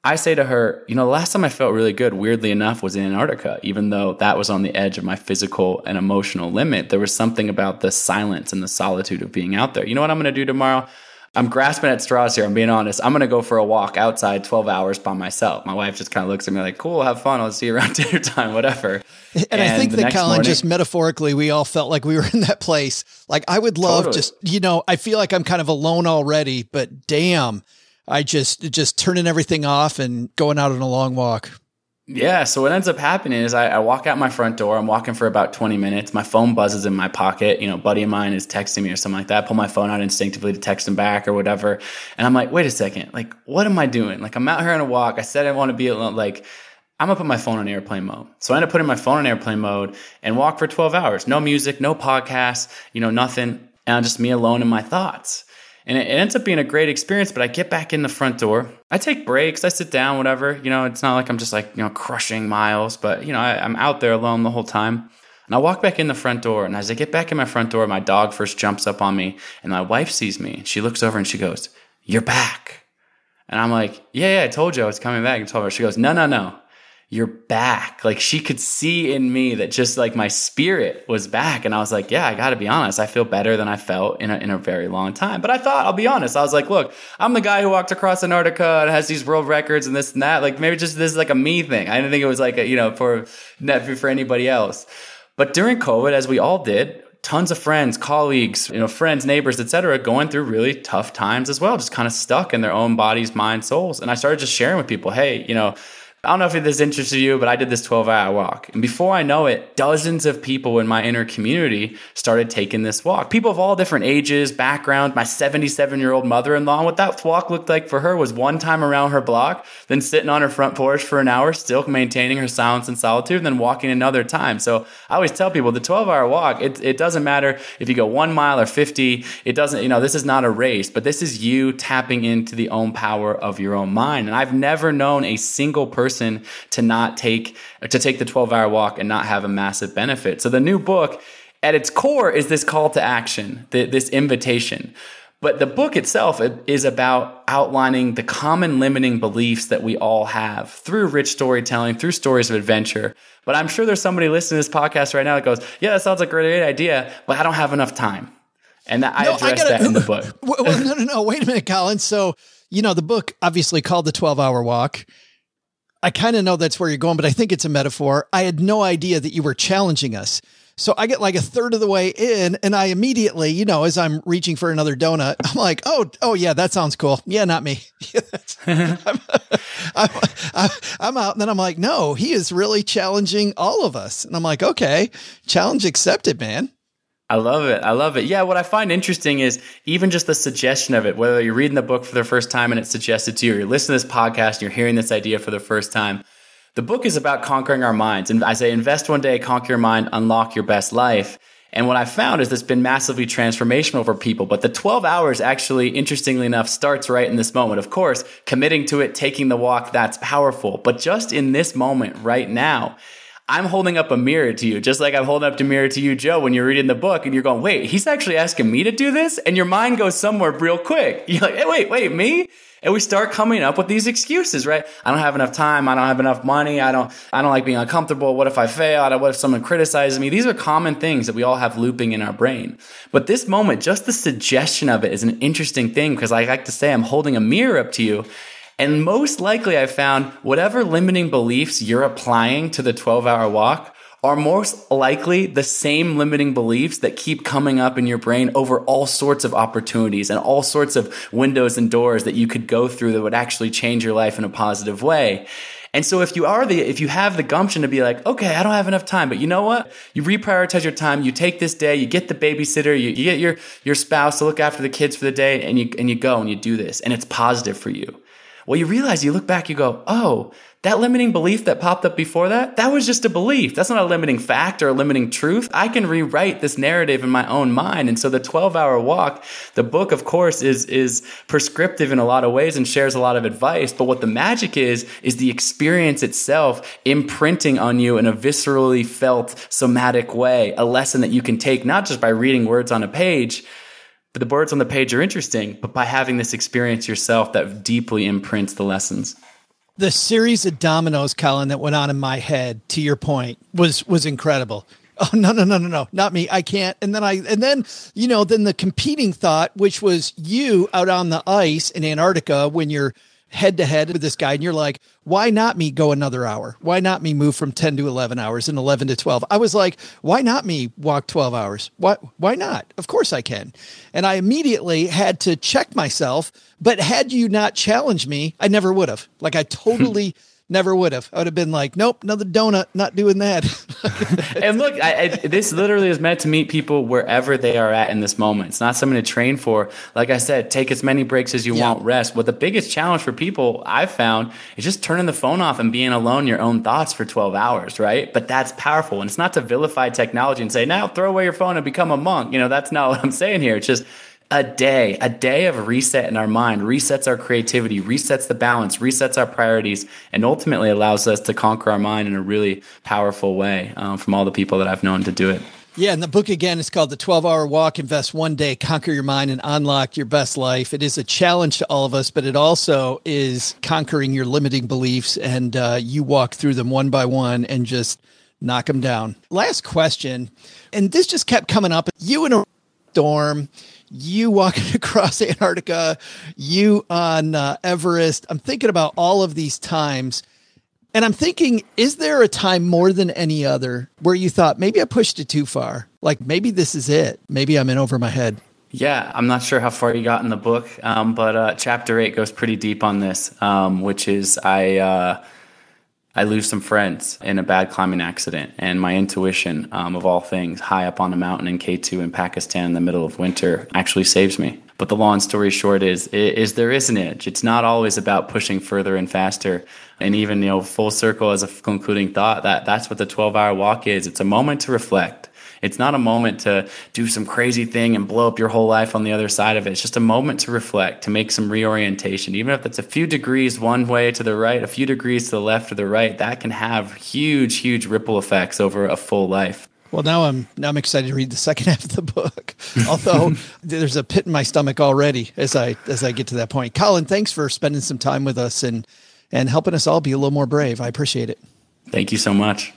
I say to her, you know, the last time I felt really good, weirdly enough, was in Antarctica, even though that was on the edge of my physical and emotional limit. There was something about the silence and the solitude of being out there. You know what I'm going to do tomorrow? I'm grasping at straws here. I'm being honest. I'm going to go for a walk outside 12 hours by myself. My wife just kind of looks at me like, cool, have fun. I'll see you around dinner time, whatever. And, I think that Colin, morning- just metaphorically, we all felt like we were in that place. Like I would love Totally. just, you know, I feel like I'm kind of alone already, but damn, I just, just turning everything off and going out on a long walk. Yeah. So what ends up happening is I, I walk out my front door. I'm walking for about 20 minutes. My phone buzzes in my pocket. You know, buddy of mine is texting me or something like that. I pull my phone out instinctively to text him back or whatever. And I'm like, wait a second. Like, what am I doing? Like, I'm out here on a walk. I said I want to be alone. Like, I'm gonna put my phone on airplane mode. So I end up putting my phone on airplane mode and walk for 12 hours. No music, no podcast, you know, nothing. And just me alone in my thoughts. And it, ends up being a great experience, but I get back in the front door. I take breaks, I sit down, whatever. You know, it's not like I'm just like, you know, crushing miles, but, you know, I, I'm out there alone the whole time. And I walk back in the front door. And as I get back in my front door, my dog first jumps up on me. And my wife sees me. She looks over and she goes, You're back. And I'm like, Yeah, yeah, I told you I was coming back. I told her. She goes, No, no, no you're back. Like she could see in me that just like my spirit was back. And I was like, yeah, I got to be honest. I feel better than I felt in a, in a very long time. But I thought, I'll be honest. I was like, look, I'm the guy who walked across Antarctica and has these world records and this and that. Like maybe just this is like a me thing. I didn't think it was like a, you know, for, for anybody else. But during COVID, as we all did, tons of friends, colleagues, you know, friends, neighbors, etc., going through really tough times as well, just kind of stuck in their own bodies, minds, souls. And I started just sharing with people, hey, you know, I don't know if this interested you, but I did this 12 hour walk. And before I know it, dozens of people in my inner community started taking this walk. People of all different ages, background. My 77 year old mother in law, what that walk looked like for her was one time around her block, then sitting on her front porch for an hour, still maintaining her silence and solitude, and then walking another time. So I always tell people the 12 hour walk, it, it doesn't matter if you go one mile or 50. It doesn't, you know, this is not a race, but this is you tapping into the own power of your own mind. And I've never known a single person person to not take to take the 12 hour walk and not have a massive benefit. So the new book at its core is this call to action, this invitation. But the book itself is about outlining the common limiting beliefs that we all have through rich storytelling, through stories of adventure. But I'm sure there's somebody listening to this podcast right now that goes, Yeah, that sounds like a great idea, but I don't have enough time. And that, no, I address that in the book. well, no, no, no. Wait a minute, Colin. So, you know, the book obviously called The 12 Hour Walk. I kind of know that's where you're going, but I think it's a metaphor. I had no idea that you were challenging us. So I get like a third of the way in, and I immediately, you know, as I'm reaching for another donut, I'm like, "Oh, oh yeah, that sounds cool. Yeah, not me. I'm, I'm, I'm, out." And then I'm like, "No, he is really challenging all of us." And I'm like, "Okay, challenge accepted, man." I love it. I love it. Yeah, what I find interesting is even just the suggestion of it, whether you're reading the book for the first time and it's suggested to you, or you're listening to this podcast and you're hearing this idea for the first time. The book is about conquering our minds. And I say, invest one day, conquer your mind, unlock your best life. And what I found is it's been massively transformational for people. But the 12 hours actually, interestingly enough, starts right in this moment. Of course, committing to it, taking the walk, that's powerful. But just in this moment right now, I'm holding up a mirror to you, just like I'm holding up a mirror to you, Joe, when you're reading the book and you're going, wait, he's actually asking me to do this? And your mind goes somewhere real quick. You're like, hey, wait, wait, me? And we start coming up with these excuses, right? I don't have enough time. I don't have enough money. I don't, I don't like being uncomfortable. What if I fail? What if someone criticizes me? These are common things that we all have looping in our brain. But this moment, just the suggestion of it is an interesting thing because I like to say I'm holding a mirror up to you and most likely, I found whatever limiting beliefs you're applying to the 12 hour walk are most likely the same limiting beliefs that keep coming up in your brain over all sorts of opportunities and all sorts of windows and doors that you could go through that would actually change your life in a positive way. And so if you are the, if you have the gumption to be like, okay, I don't have enough time, but you know what? You reprioritize your time. You take this day, you get the babysitter, you, you get your, your spouse to look after the kids for the day and you, and you go and you do this and it's positive for you. Well, you realize you look back, you go, oh, that limiting belief that popped up before that, that was just a belief. That's not a limiting fact or a limiting truth. I can rewrite this narrative in my own mind. And so the 12 hour walk, the book, of course, is, is prescriptive in a lot of ways and shares a lot of advice. But what the magic is, is the experience itself imprinting on you in a viscerally felt somatic way, a lesson that you can take not just by reading words on a page, the words on the page are interesting, but by having this experience yourself that deeply imprints the lessons. The series of dominoes, Colin, that went on in my head, to your point, was was incredible. Oh no, no, no, no, no, not me. I can't. And then I and then, you know, then the competing thought, which was you out on the ice in Antarctica when you're head to head with this guy and you're like, why not me go another hour? Why not me move from 10 to 11 hours and 11 to 12? I was like, why not me walk 12 hours? Why, why not? Of course I can. And I immediately had to check myself, but had you not challenged me, I never would have. Like I totally Never would have. I would have been like, nope, another donut, not doing that. and look, I, I, this literally is meant to meet people wherever they are at in this moment. It's not something to train for. Like I said, take as many breaks as you yeah. want, rest. What the biggest challenge for people I've found is just turning the phone off and being alone your own thoughts for 12 hours, right? But that's powerful. And it's not to vilify technology and say, now throw away your phone and become a monk. You know, that's not what I'm saying here. It's just, a day, a day of reset in our mind resets our creativity, resets the balance, resets our priorities, and ultimately allows us to conquer our mind in a really powerful way um, from all the people that I've known to do it. Yeah, and the book again is called The 12 Hour Walk Invest One Day, Conquer Your Mind, and Unlock Your Best Life. It is a challenge to all of us, but it also is conquering your limiting beliefs, and uh, you walk through them one by one and just knock them down. Last question, and this just kept coming up. You in a storm, you walking across Antarctica, you on uh, Everest. I'm thinking about all of these times and I'm thinking, is there a time more than any other where you thought maybe I pushed it too far? Like maybe this is it. Maybe I'm in over my head. Yeah, I'm not sure how far you got in the book, um, but uh, chapter eight goes pretty deep on this, um, which is I uh, I lose some friends in a bad climbing accident, and my intuition um, of all things, high up on a mountain in K2 in Pakistan in the middle of winter, actually saves me. But the long story short is, is there is an edge. It's not always about pushing further and faster. And even, you know, full circle as a concluding thought, that that's what the 12 hour walk is. It's a moment to reflect. It's not a moment to do some crazy thing and blow up your whole life on the other side of it. It's just a moment to reflect, to make some reorientation. Even if it's a few degrees one way to the right, a few degrees to the left or the right, that can have huge, huge ripple effects over a full life. Well, now I'm now I'm excited to read the second half of the book. Although there's a pit in my stomach already as I as I get to that point. Colin, thanks for spending some time with us and and helping us all be a little more brave. I appreciate it. Thank you so much.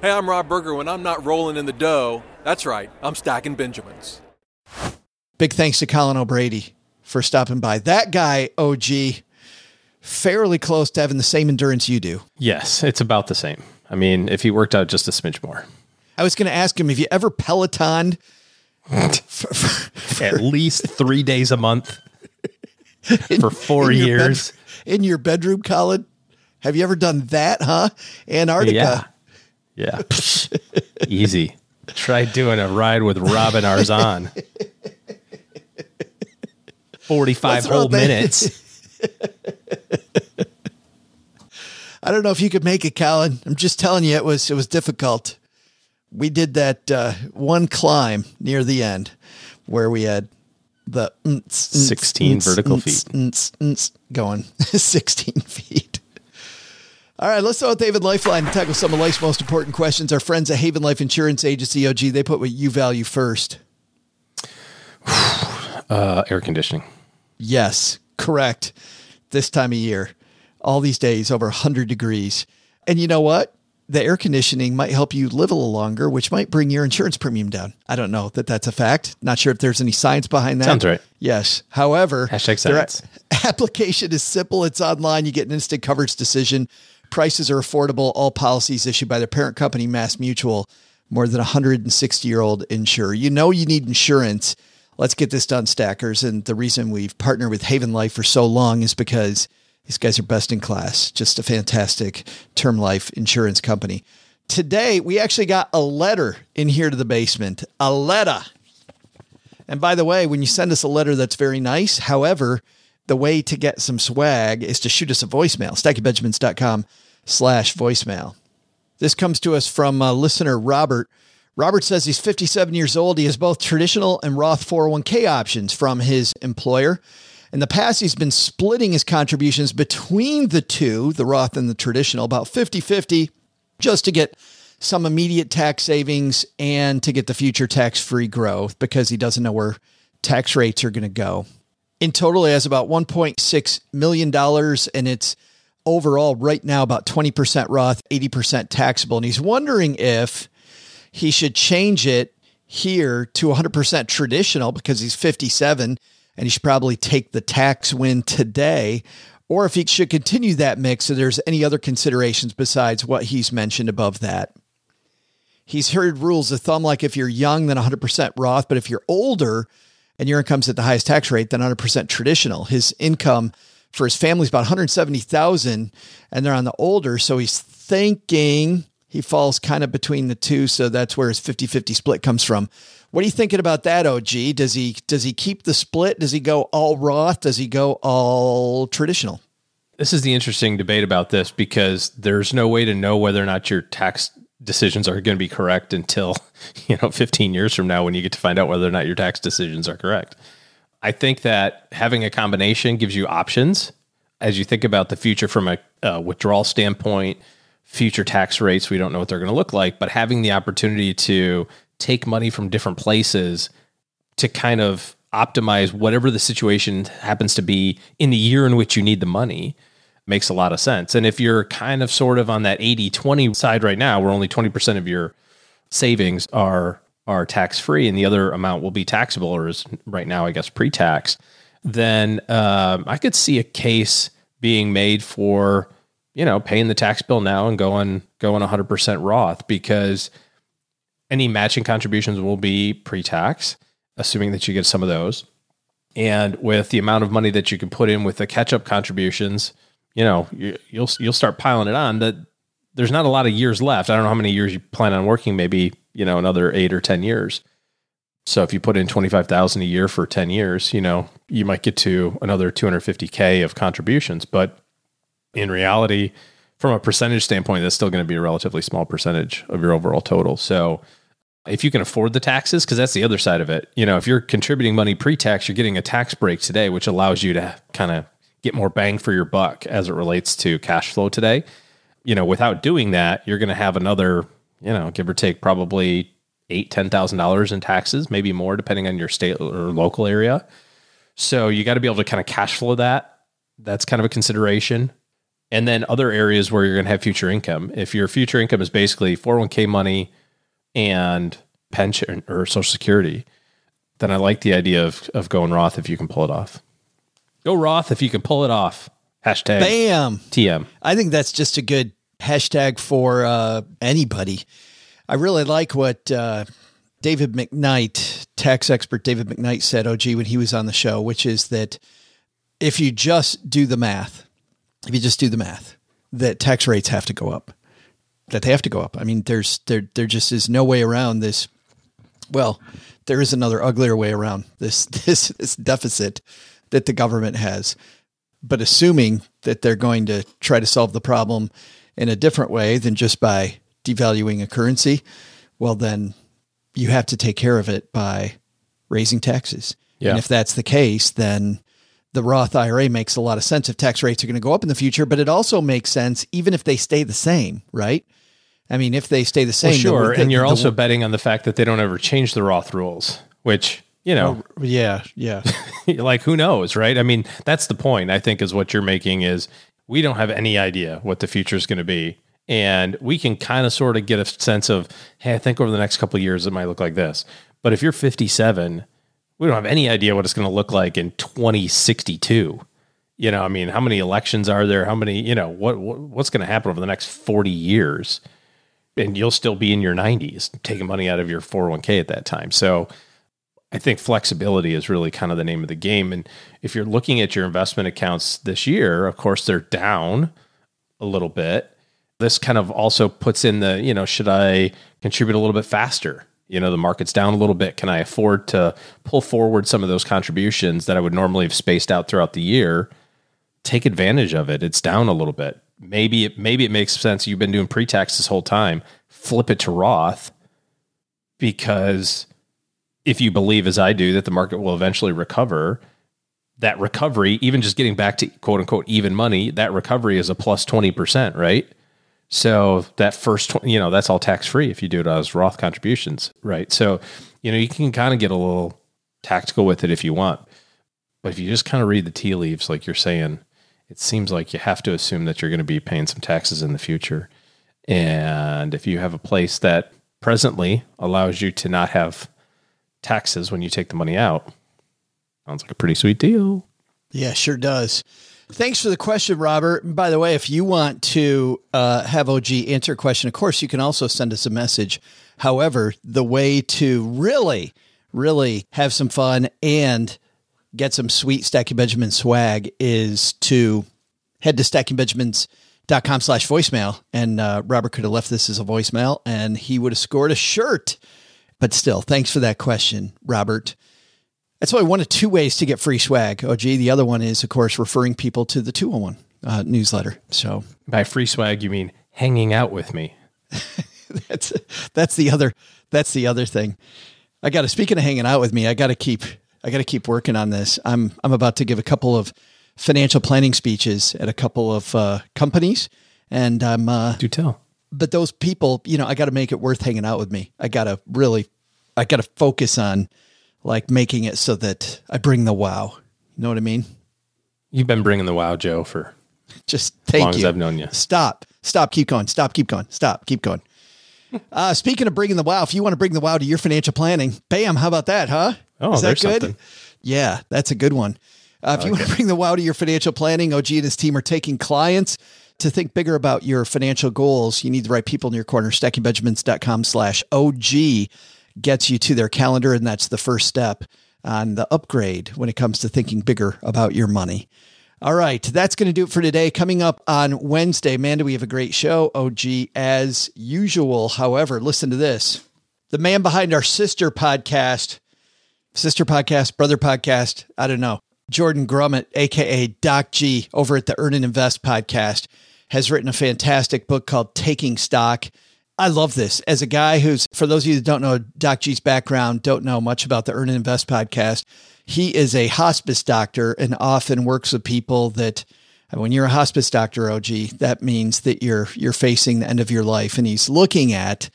Hey, I'm Rob Berger. When I'm not rolling in the dough, that's right, I'm stacking Benjamins. Big thanks to Colin O'Brady for stopping by. That guy, OG, fairly close to having the same endurance you do. Yes, it's about the same. I mean, if he worked out just a smidge more. I was going to ask him, have you ever Pelotoned? for, for, for, At least three days a month in, for four in years. Bed, in your bedroom, Colin? Have you ever done that, huh? Antarctica. Yeah. Yeah. Easy. Try doing a ride with Robin Arzon. 45 whole minutes. I don't know if you could make it, Colin. I'm just telling you, it was it was difficult we did that uh, one climb near the end where we had the 16 vertical feet going 16 feet. All right, let's start with Haven Lifeline and tackle some of life's most important questions. Our friends at Haven Life Insurance Agency, OG, they put what you value first. Uh, air conditioning. Yes, correct. This time of year, all these days over 100 degrees. And you know what? the air conditioning might help you live a little longer, which might bring your insurance premium down. I don't know that that's a fact. Not sure if there's any science behind that. Sounds right. Yes. However, hashtag science. application is simple. It's online. You get an instant coverage decision. Prices are affordable. All policies issued by the parent company, Mass Mutual, more than 160 year old insurer. You know you need insurance. Let's get this done, stackers. And the reason we've partnered with Haven Life for so long is because these guys are best in class, just a fantastic term life insurance company. Today, we actually got a letter in here to the basement. A letter. And by the way, when you send us a letter, that's very nice. However, the way to get some swag is to shoot us a voicemail, stackingbenjamins.com slash voicemail. This comes to us from uh, listener Robert. Robert says he's 57 years old. He has both traditional and Roth 401k options from his employer. In the past, he's been splitting his contributions between the two, the Roth and the traditional, about 50 50, just to get some immediate tax savings and to get the future tax free growth because he doesn't know where tax rates are going to go. In total, he has about $1.6 million, and it's overall right now about 20% Roth, 80% taxable. And he's wondering if he should change it here to 100% traditional because he's 57 and he should probably take the tax win today, or if he should continue that mix, if there's any other considerations besides what he's mentioned above that. He's heard rules of thumb like if you're young, then 100% Roth, but if you're older and your income's at the highest tax rate, then 100% traditional. His income for his family is about 170,000 and they're on the older, so he's thinking he falls kind of between the two, so that's where his 50-50 split comes from. What are you thinking about that, OG? Does he does he keep the split? Does he go all Roth? Does he go all traditional? This is the interesting debate about this because there's no way to know whether or not your tax decisions are going to be correct until, you know, 15 years from now when you get to find out whether or not your tax decisions are correct. I think that having a combination gives you options as you think about the future from a, a withdrawal standpoint, future tax rates, we don't know what they're going to look like, but having the opportunity to take money from different places to kind of optimize whatever the situation happens to be in the year in which you need the money makes a lot of sense. And if you're kind of sort of on that 80 20 side right now, where only 20% of your savings are are tax free and the other amount will be taxable or is right now, I guess, pre tax, then um, I could see a case being made for you know paying the tax bill now and going going 100% Roth because any matching contributions will be pre tax assuming that you get some of those. And with the amount of money that you can put in with the catch up contributions, you know, you, will you'll start piling it on. That there's not a lot of years left. I don't know how many years you plan on working. Maybe you know another eight or ten years. So if you put in twenty five thousand a year for ten years, you know you might get to another two hundred fifty k of contributions. But in reality, from a percentage standpoint, that's still going to be a relatively small percentage of your overall total. So if you can afford the taxes, because that's the other side of it. You know, if you're contributing money pre tax, you're getting a tax break today, which allows you to kind of get more bang for your buck as it relates to cash flow today. You know, without doing that, you're going to have another, you know, give or take probably eight, ten thousand dollars in taxes, maybe more, depending on your state or local area. So you got to be able to kind of cash flow that. That's kind of a consideration. And then other areas where you're going to have future income. If your future income is basically 401k money, and pension or social security, then I like the idea of, of going Roth if you can pull it off. Go Roth if you can pull it off. Hashtag Bam. TM. I think that's just a good hashtag for uh, anybody. I really like what uh, David McKnight, tax expert David McKnight said, OG, when he was on the show, which is that if you just do the math, if you just do the math, that tax rates have to go up that they have to go up. I mean, there's there there just is no way around this. Well, there is another uglier way around this this this deficit that the government has. But assuming that they're going to try to solve the problem in a different way than just by devaluing a currency, well then you have to take care of it by raising taxes. Yeah. And if that's the case, then the Roth IRA makes a lot of sense if tax rates are going to go up in the future, but it also makes sense even if they stay the same, right? I mean, if they stay the same, well, sure. The, and you're the, also the, betting on the fact that they don't ever change the Roth rules, which you know, oh, yeah, yeah. like who knows, right? I mean, that's the point. I think is what you're making is we don't have any idea what the future is going to be, and we can kind of sort of get a sense of, hey, I think over the next couple of years it might look like this. But if you're 57, we don't have any idea what it's going to look like in 2062 you know i mean how many elections are there how many you know what, what what's going to happen over the next 40 years and you'll still be in your 90s taking money out of your 401k at that time. So I think flexibility is really kind of the name of the game. And if you're looking at your investment accounts this year, of course, they're down a little bit. This kind of also puts in the, you know, should I contribute a little bit faster? You know, the market's down a little bit. Can I afford to pull forward some of those contributions that I would normally have spaced out throughout the year? Take advantage of it. It's down a little bit maybe it maybe it makes sense you've been doing pre-tax this whole time flip it to roth because if you believe as i do that the market will eventually recover that recovery even just getting back to quote unquote even money that recovery is a plus 20% right? So that first you know that's all tax free if you do it as roth contributions right? So you know you can kind of get a little tactical with it if you want. But if you just kind of read the tea leaves like you're saying it seems like you have to assume that you're going to be paying some taxes in the future. And if you have a place that presently allows you to not have taxes when you take the money out, sounds like a pretty sweet deal. Yeah, sure does. Thanks for the question, Robert. And by the way, if you want to uh, have OG answer a question, of course, you can also send us a message. However, the way to really, really have some fun and get some sweet Stacking Benjamin swag is to head to stackingbenjamins.com slash voicemail. And uh, Robert could have left this as a voicemail and he would have scored a shirt. But still, thanks for that question, Robert. That's only one of two ways to get free swag. Oh, gee, the other one is, of course, referring people to the 201 uh, newsletter. So by free swag, you mean hanging out with me. that's that's the other that's the other thing. I got to speaking of hanging out with me, I got to keep I got to keep working on this. I'm I'm about to give a couple of financial planning speeches at a couple of uh, companies, and I'm uh, Do tell. But those people, you know, I got to make it worth hanging out with me. I got to really, I got to focus on like making it so that I bring the wow. You know what I mean? You've been bringing the wow, Joe, for Just thank long as. I've known you. Stop. Stop. Keep going. Stop. Keep going. Stop. Keep going. Uh, speaking of bringing the wow, if you want to bring the wow to your financial planning, bam, how about that, huh? Oh, Is that good? something. Yeah, that's a good one. Uh, if you want to bring the wow to your financial planning, OG and his team are taking clients to think bigger about your financial goals. You need the right people in your corner. StackingBenjamins.com slash OG gets you to their calendar, and that's the first step on the upgrade when it comes to thinking bigger about your money. All right, that's going to do it for today. Coming up on Wednesday, Amanda, we have a great show, OG, as usual. However, listen to this. The man behind our sister podcast, sister podcast, brother podcast, I don't know. Jordan Grumet, aka Doc G, over at the Earn and Invest podcast, has written a fantastic book called Taking Stock. I love this. As a guy who's, for those of you that don't know Doc G's background, don't know much about the Earn and Invest podcast, he is a hospice doctor and often works with people that when you're a hospice doctor, OG, that means that you're you're facing the end of your life. And he's looking at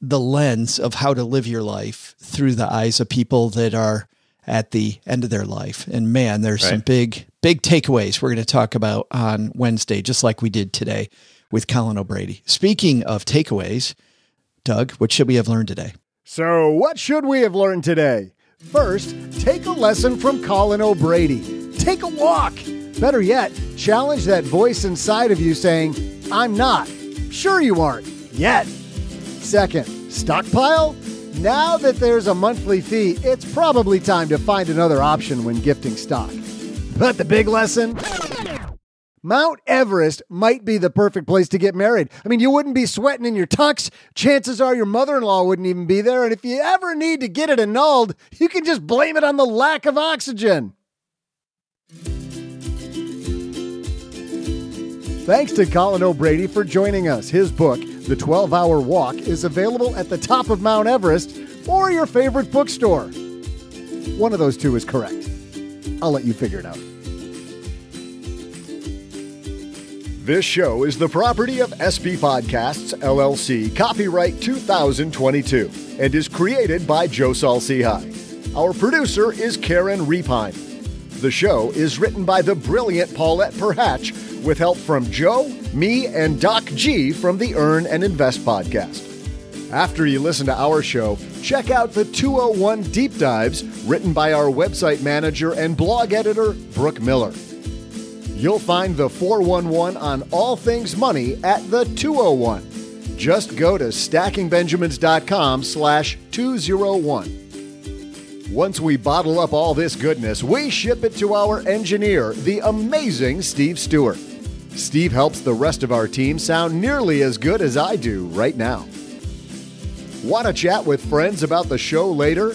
the lens of how to live your life through the eyes of people that are at the end of their life. And man, there's some big, big takeaways we're going to talk about on Wednesday, just like we did today with Colin O'Brady. Speaking of takeaways, Doug, what should we have learned today? So, what should we have learned today? First, take a lesson from Colin O'Brady. Take a walk. Better yet, challenge that voice inside of you saying, I'm not. Sure, you aren't. Yet. Second, Stockpile? Now that there's a monthly fee, it's probably time to find another option when gifting stock. But the big lesson? Mount Everest might be the perfect place to get married. I mean, you wouldn't be sweating in your tux. Chances are your mother in law wouldn't even be there. And if you ever need to get it annulled, you can just blame it on the lack of oxygen. Thanks to Colin O'Brady for joining us. His book, The 12 Hour Walk, is available at the top of Mount Everest or your favorite bookstore. One of those two is correct. I'll let you figure it out. This show is the property of SB Podcasts, LLC, copyright 2022, and is created by Joe Saul-Sehy. Our producer is Karen Repine. The show is written by the brilliant Paulette Perhach with help from Joe, me, and Doc G from the Earn and Invest podcast. After you listen to our show, check out the 201 Deep Dives written by our website manager and blog editor, Brooke Miller. You'll find the 411 on all things money at the 201. Just go to stackingbenjamins.com slash 201. Once we bottle up all this goodness, we ship it to our engineer, the amazing Steve Stewart. Steve helps the rest of our team sound nearly as good as I do right now. Want to chat with friends about the show later?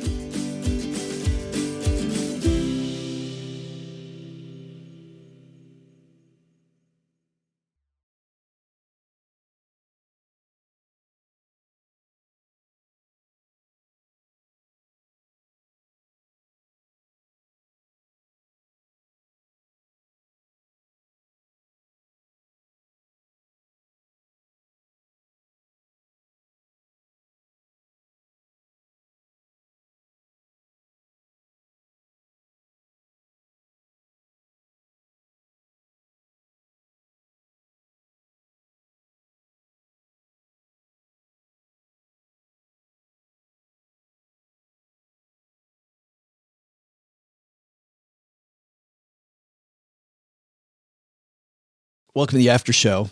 Welcome to the after show.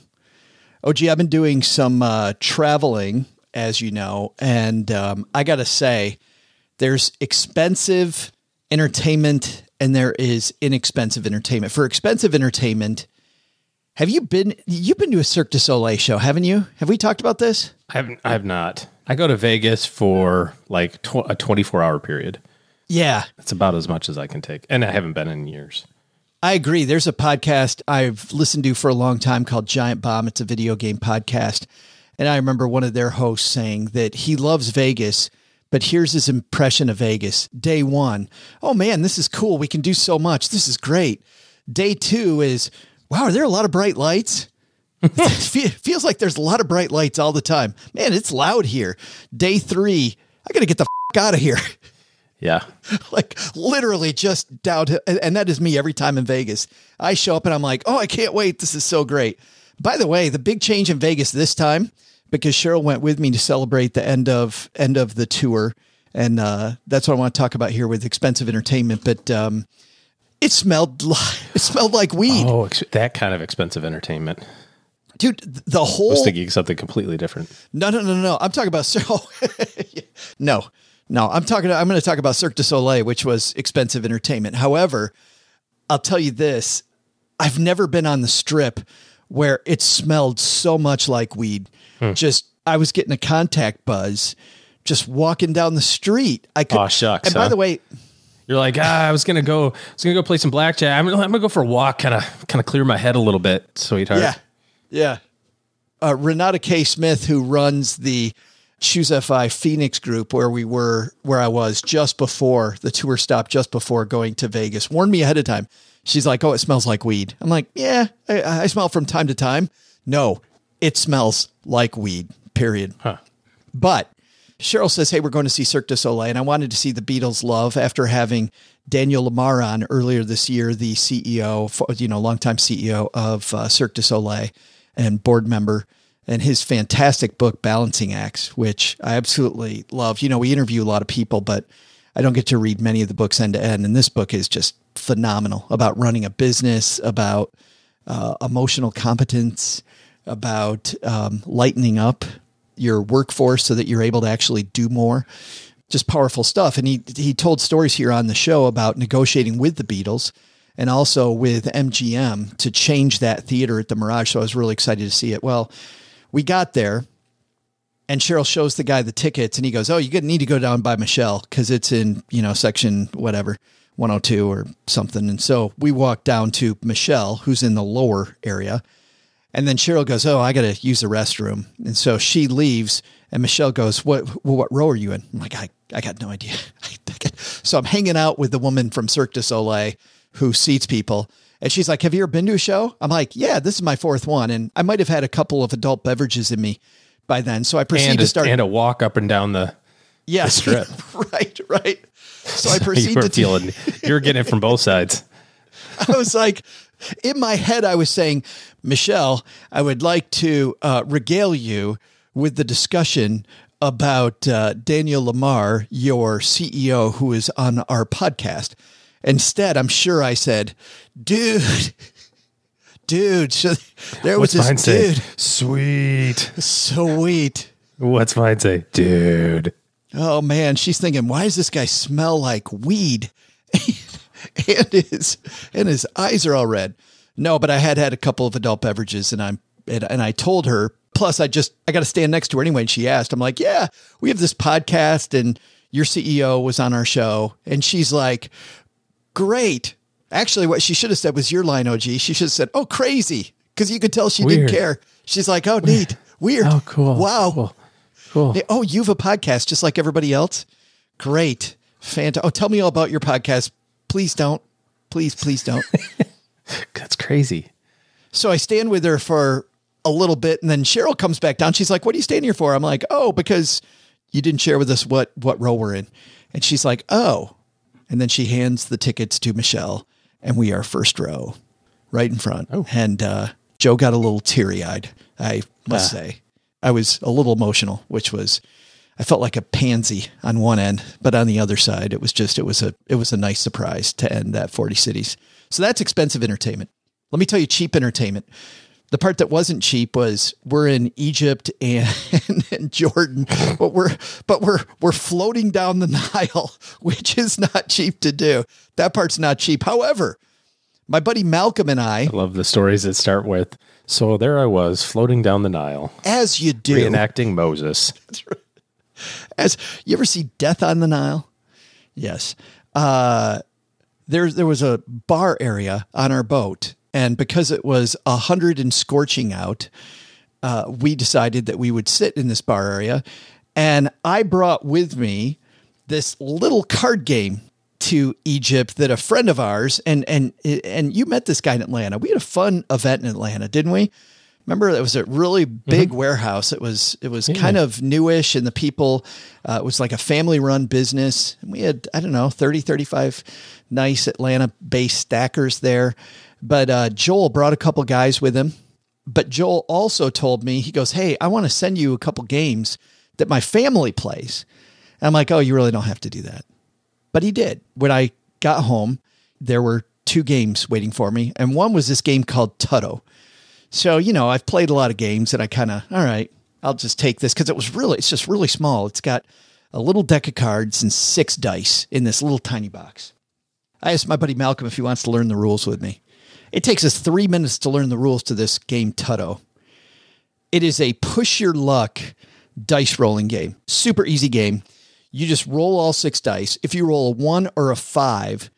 Oh, gee, I've been doing some uh, traveling, as you know, and um, I got to say, there's expensive entertainment and there is inexpensive entertainment. For expensive entertainment, have you been you've been to a Cirque du Soleil show, haven't you? Have we talked about this? I haven't. I have not. I go to Vegas for like tw- a 24 hour period. Yeah, It's about as much as I can take, and I haven't been in years. I agree. There's a podcast I've listened to for a long time called Giant Bomb. It's a video game podcast. And I remember one of their hosts saying that he loves Vegas, but here's his impression of Vegas. Day one, oh man, this is cool. We can do so much. This is great. Day two is, wow, are there a lot of bright lights? It feels like there's a lot of bright lights all the time. Man, it's loud here. Day three, I got to get the f- out of here. Yeah. like literally just down to, and- and that is me every time in Vegas. I show up and I'm like, oh, I can't wait. This is so great. By the way, the big change in Vegas this time, because Cheryl went with me to celebrate the end of end of the tour. And uh, that's what I want to talk about here with expensive entertainment. But um, it smelled li- it smelled like weed. Oh, ex- that kind of expensive entertainment. Dude, the I whole was thinking something completely different. No, no, no, no. I'm talking about so. no, no. I'm talking. I'm going to talk about Cirque du Soleil, which was expensive entertainment. However, I'll tell you this: I've never been on the Strip where it smelled so much like weed. Just I was getting a contact buzz just walking down the street. I could. Oh shucks, And by huh? the way, You're like, ah, I was gonna go, I was gonna go play some blackjack. I'm I'm gonna go for a walk, kind of, kind of clear my head a little bit, sweetheart. Yeah. Yeah. Uh, Renata K. Smith, who runs the ChooseFI Phoenix group where we were, where I was just before the tour stopped, just before going to Vegas, warned me ahead of time. She's like, Oh, it smells like weed. I'm like, Yeah, I, I smell from time to time. No, it smells like weed, period. But Cheryl says, Hey, we're going to see Cirque du Soleil. And I wanted to see the Beatles love after having Daniel Lamarre on earlier this year, the CEO, you know, longtime CEO of uh, Cirque du Soleil and board member, and his fantastic book, Balancing Acts, which I absolutely love. You know, we interview a lot of people, but I don't get to read many of the books end to end. And this book is just phenomenal about running a business, about uh, emotional competence, about um, lightening up your workforce so that you're able to actually do more. Just powerful stuff. And he he told stories here on the show about negotiating with the Beatles and also with MGM to change that theater at the Mirage. So I was really excited to see it. Well, we got there and Cheryl shows the guy the tickets and he goes, Oh, you need to go down by Michelle because it's in, you know, section whatever, 102 or something. And so we walk down to Michelle, who's in the lower area. And then Cheryl goes, Oh, I got to use the restroom. And so she leaves and Michelle goes, What, what row are you in? I'm like, I, I got no idea. so I'm hanging out with the woman from Cirque du Soleil who seats people. And she's like, Have you ever been to a show? I'm like, Yeah, this is my fourth one. And I might have had a couple of adult beverages in me by then. So I proceed to start. and a walk up and down the. yeah, the strip. right, right. So I proceed to feeling, you're getting it from both sides. I was like, in my head, I was saying, Michelle, I would like to uh, regale you with the discussion about uh, Daniel Lamarre, your CEO, who is on our podcast. Instead, I'm sure I said, dude, dude, so there was What's this say? dude. Sweet. Sweet. What's mine say? Dude. Oh man, she's thinking, why does this guy smell like weed? and his and his eyes are all red. No, but I had had a couple of adult beverages, and I'm and, and I told her. Plus, I just I got to stand next to her anyway. And she asked, I'm like, yeah, we have this podcast, and your CEO was on our show, and she's like, great. Actually, what she should have said was your line, OG. She should have said, oh, crazy, because you could tell she Weird. didn't care. She's like, oh, neat, weird, Oh, cool. wow, Cool. Cool. Oh, you have a podcast just like everybody else? Great. Fanta. Oh, tell me all about your podcast. Please don't. Please, please don't. That's crazy. so I stand with her for a little bit and then Cheryl comes back down. She's like, What are you standing here for? I'm like, Oh, because you didn't share with us what what row we're in. And she's like, Oh. And then she hands the tickets to Michelle and we are first row, right in front. Oh. And uh, Joe got a little teary eyed, I must say. I was a little emotional, which was I felt like a pansy on one end, but on the other side, it was just it was a it was a nice surprise to end that 40 cities. So that's expensive entertainment. Let me tell you cheap entertainment. The part that wasn't cheap was we're in Egypt and, and, Jordan, but we're but we're we're floating down the Nile, which is not cheap to do. That part's not cheap. However, my buddy Malcolm and I, I love the stories that start with so there I was floating down the Nile, as you do, reenacting Moses. As you ever see Death on the Nile? Yes. Uh, there, there was a bar area on our boat, and because it was a hundred and scorching out, uh, we decided that we would sit in this bar area. And I brought with me this little card game to Egypt that a friend of ours and and and you met this guy in Atlanta. We had a fun event in Atlanta, didn't we? Remember, it was a really big mm-hmm. warehouse. It was it was yeah. kind of newish, and the people uh, it was like a family run business. And we had I don't know 30, 35 nice Atlanta based stackers there. But uh, Joel brought a couple guys with him. But Joel also told me he goes, "Hey, I want to send you a couple games that my family plays." And I'm like, "Oh, you really don't have to do that." But he did. When I got home, there were two games waiting for me, and one was this game called Tutto. So, you know, I've played a lot of games and I kind of, all right, I'll just take this because it was really, it's just really small. It's got a little deck of cards and six dice in this little tiny box. I asked my buddy Malcolm if he wants to learn the rules with me. It takes us three minutes to learn the rules to this game, Tutto. It is a push your luck dice rolling game. Super easy game. You just roll all six dice. If you roll a one or a five,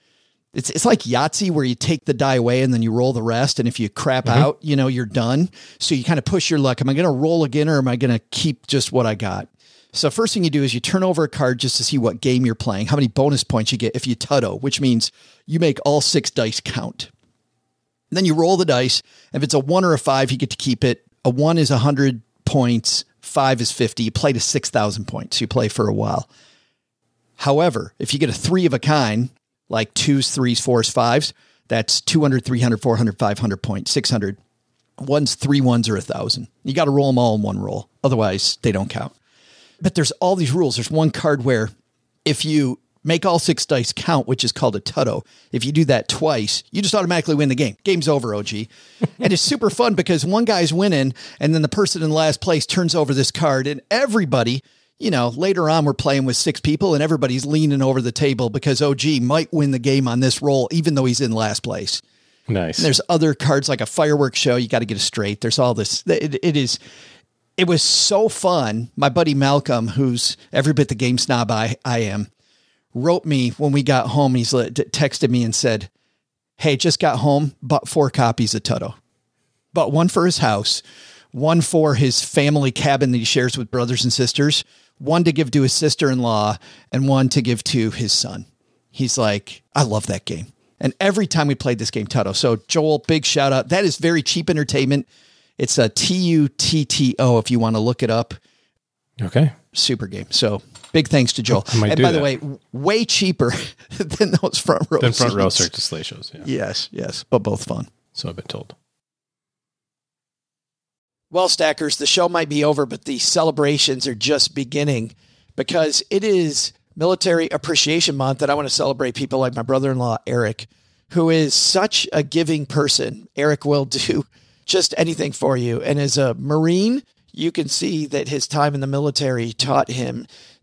it's it's like Yahtzee where you take the die away and then you roll the rest. And if you crap mm-hmm. out, you know, you're done. So you kind of push your luck. Am I going to roll again or am I going to keep just what I got? So first thing you do is you turn over a card just to see what game you're playing, how many bonus points you get if you tutto, which means you make all six dice count. Then you roll the dice. If it's a one or a five, you get to keep it. A one is 100 points, five is 50. You play to 6,000 points. You play for a while. However, if you get a three of a kind, like twos, threes, fours, fives, that's 200, 300, 400, 500 points, 600. One's three ones or a thousand. You got to roll them all in one roll. Otherwise, they don't count. But there's all these rules. There's one card where if you make all six dice count, which is called a tutto, if you do that twice, you just automatically win the game. Game's over, OG. and it's super fun because one guy's winning, and then the person in last place turns over this card, and everybody you know, later on we're playing with six people and everybody's leaning over the table because OG might win the game on this roll, even though he's in last place. Nice. And there's other cards like a fireworks show. You got to get it straight. There's all this. It, it is. It was so fun. My buddy Malcolm, who's every bit the game snob I, I am, wrote me when we got home. He's texted me and said, "Hey, just got home. Bought four copies of Tutto. Bought one for his house, one for his family cabin that he shares with brothers and sisters, one to give to his sister in law and one to give to his son. He's like, I love that game. And every time we played this game, Tutto. So, Joel, big shout out. That is very cheap entertainment. It's a T U T T O if you want to look it up. Okay. Super game. So, big thanks to Joel. And by that. the way, way cheaper than those front row than front row Cirque du Soleil shows. Yeah. Yes, yes, but both fun. So I've been told. Well, Stackers, the show might be over, but the celebrations are just beginning because it is Military Appreciation Month, and I want to celebrate people like my brother in law, Eric, who is such a giving person. Eric will do just anything for you. And as a Marine, you can see that his time in the military taught him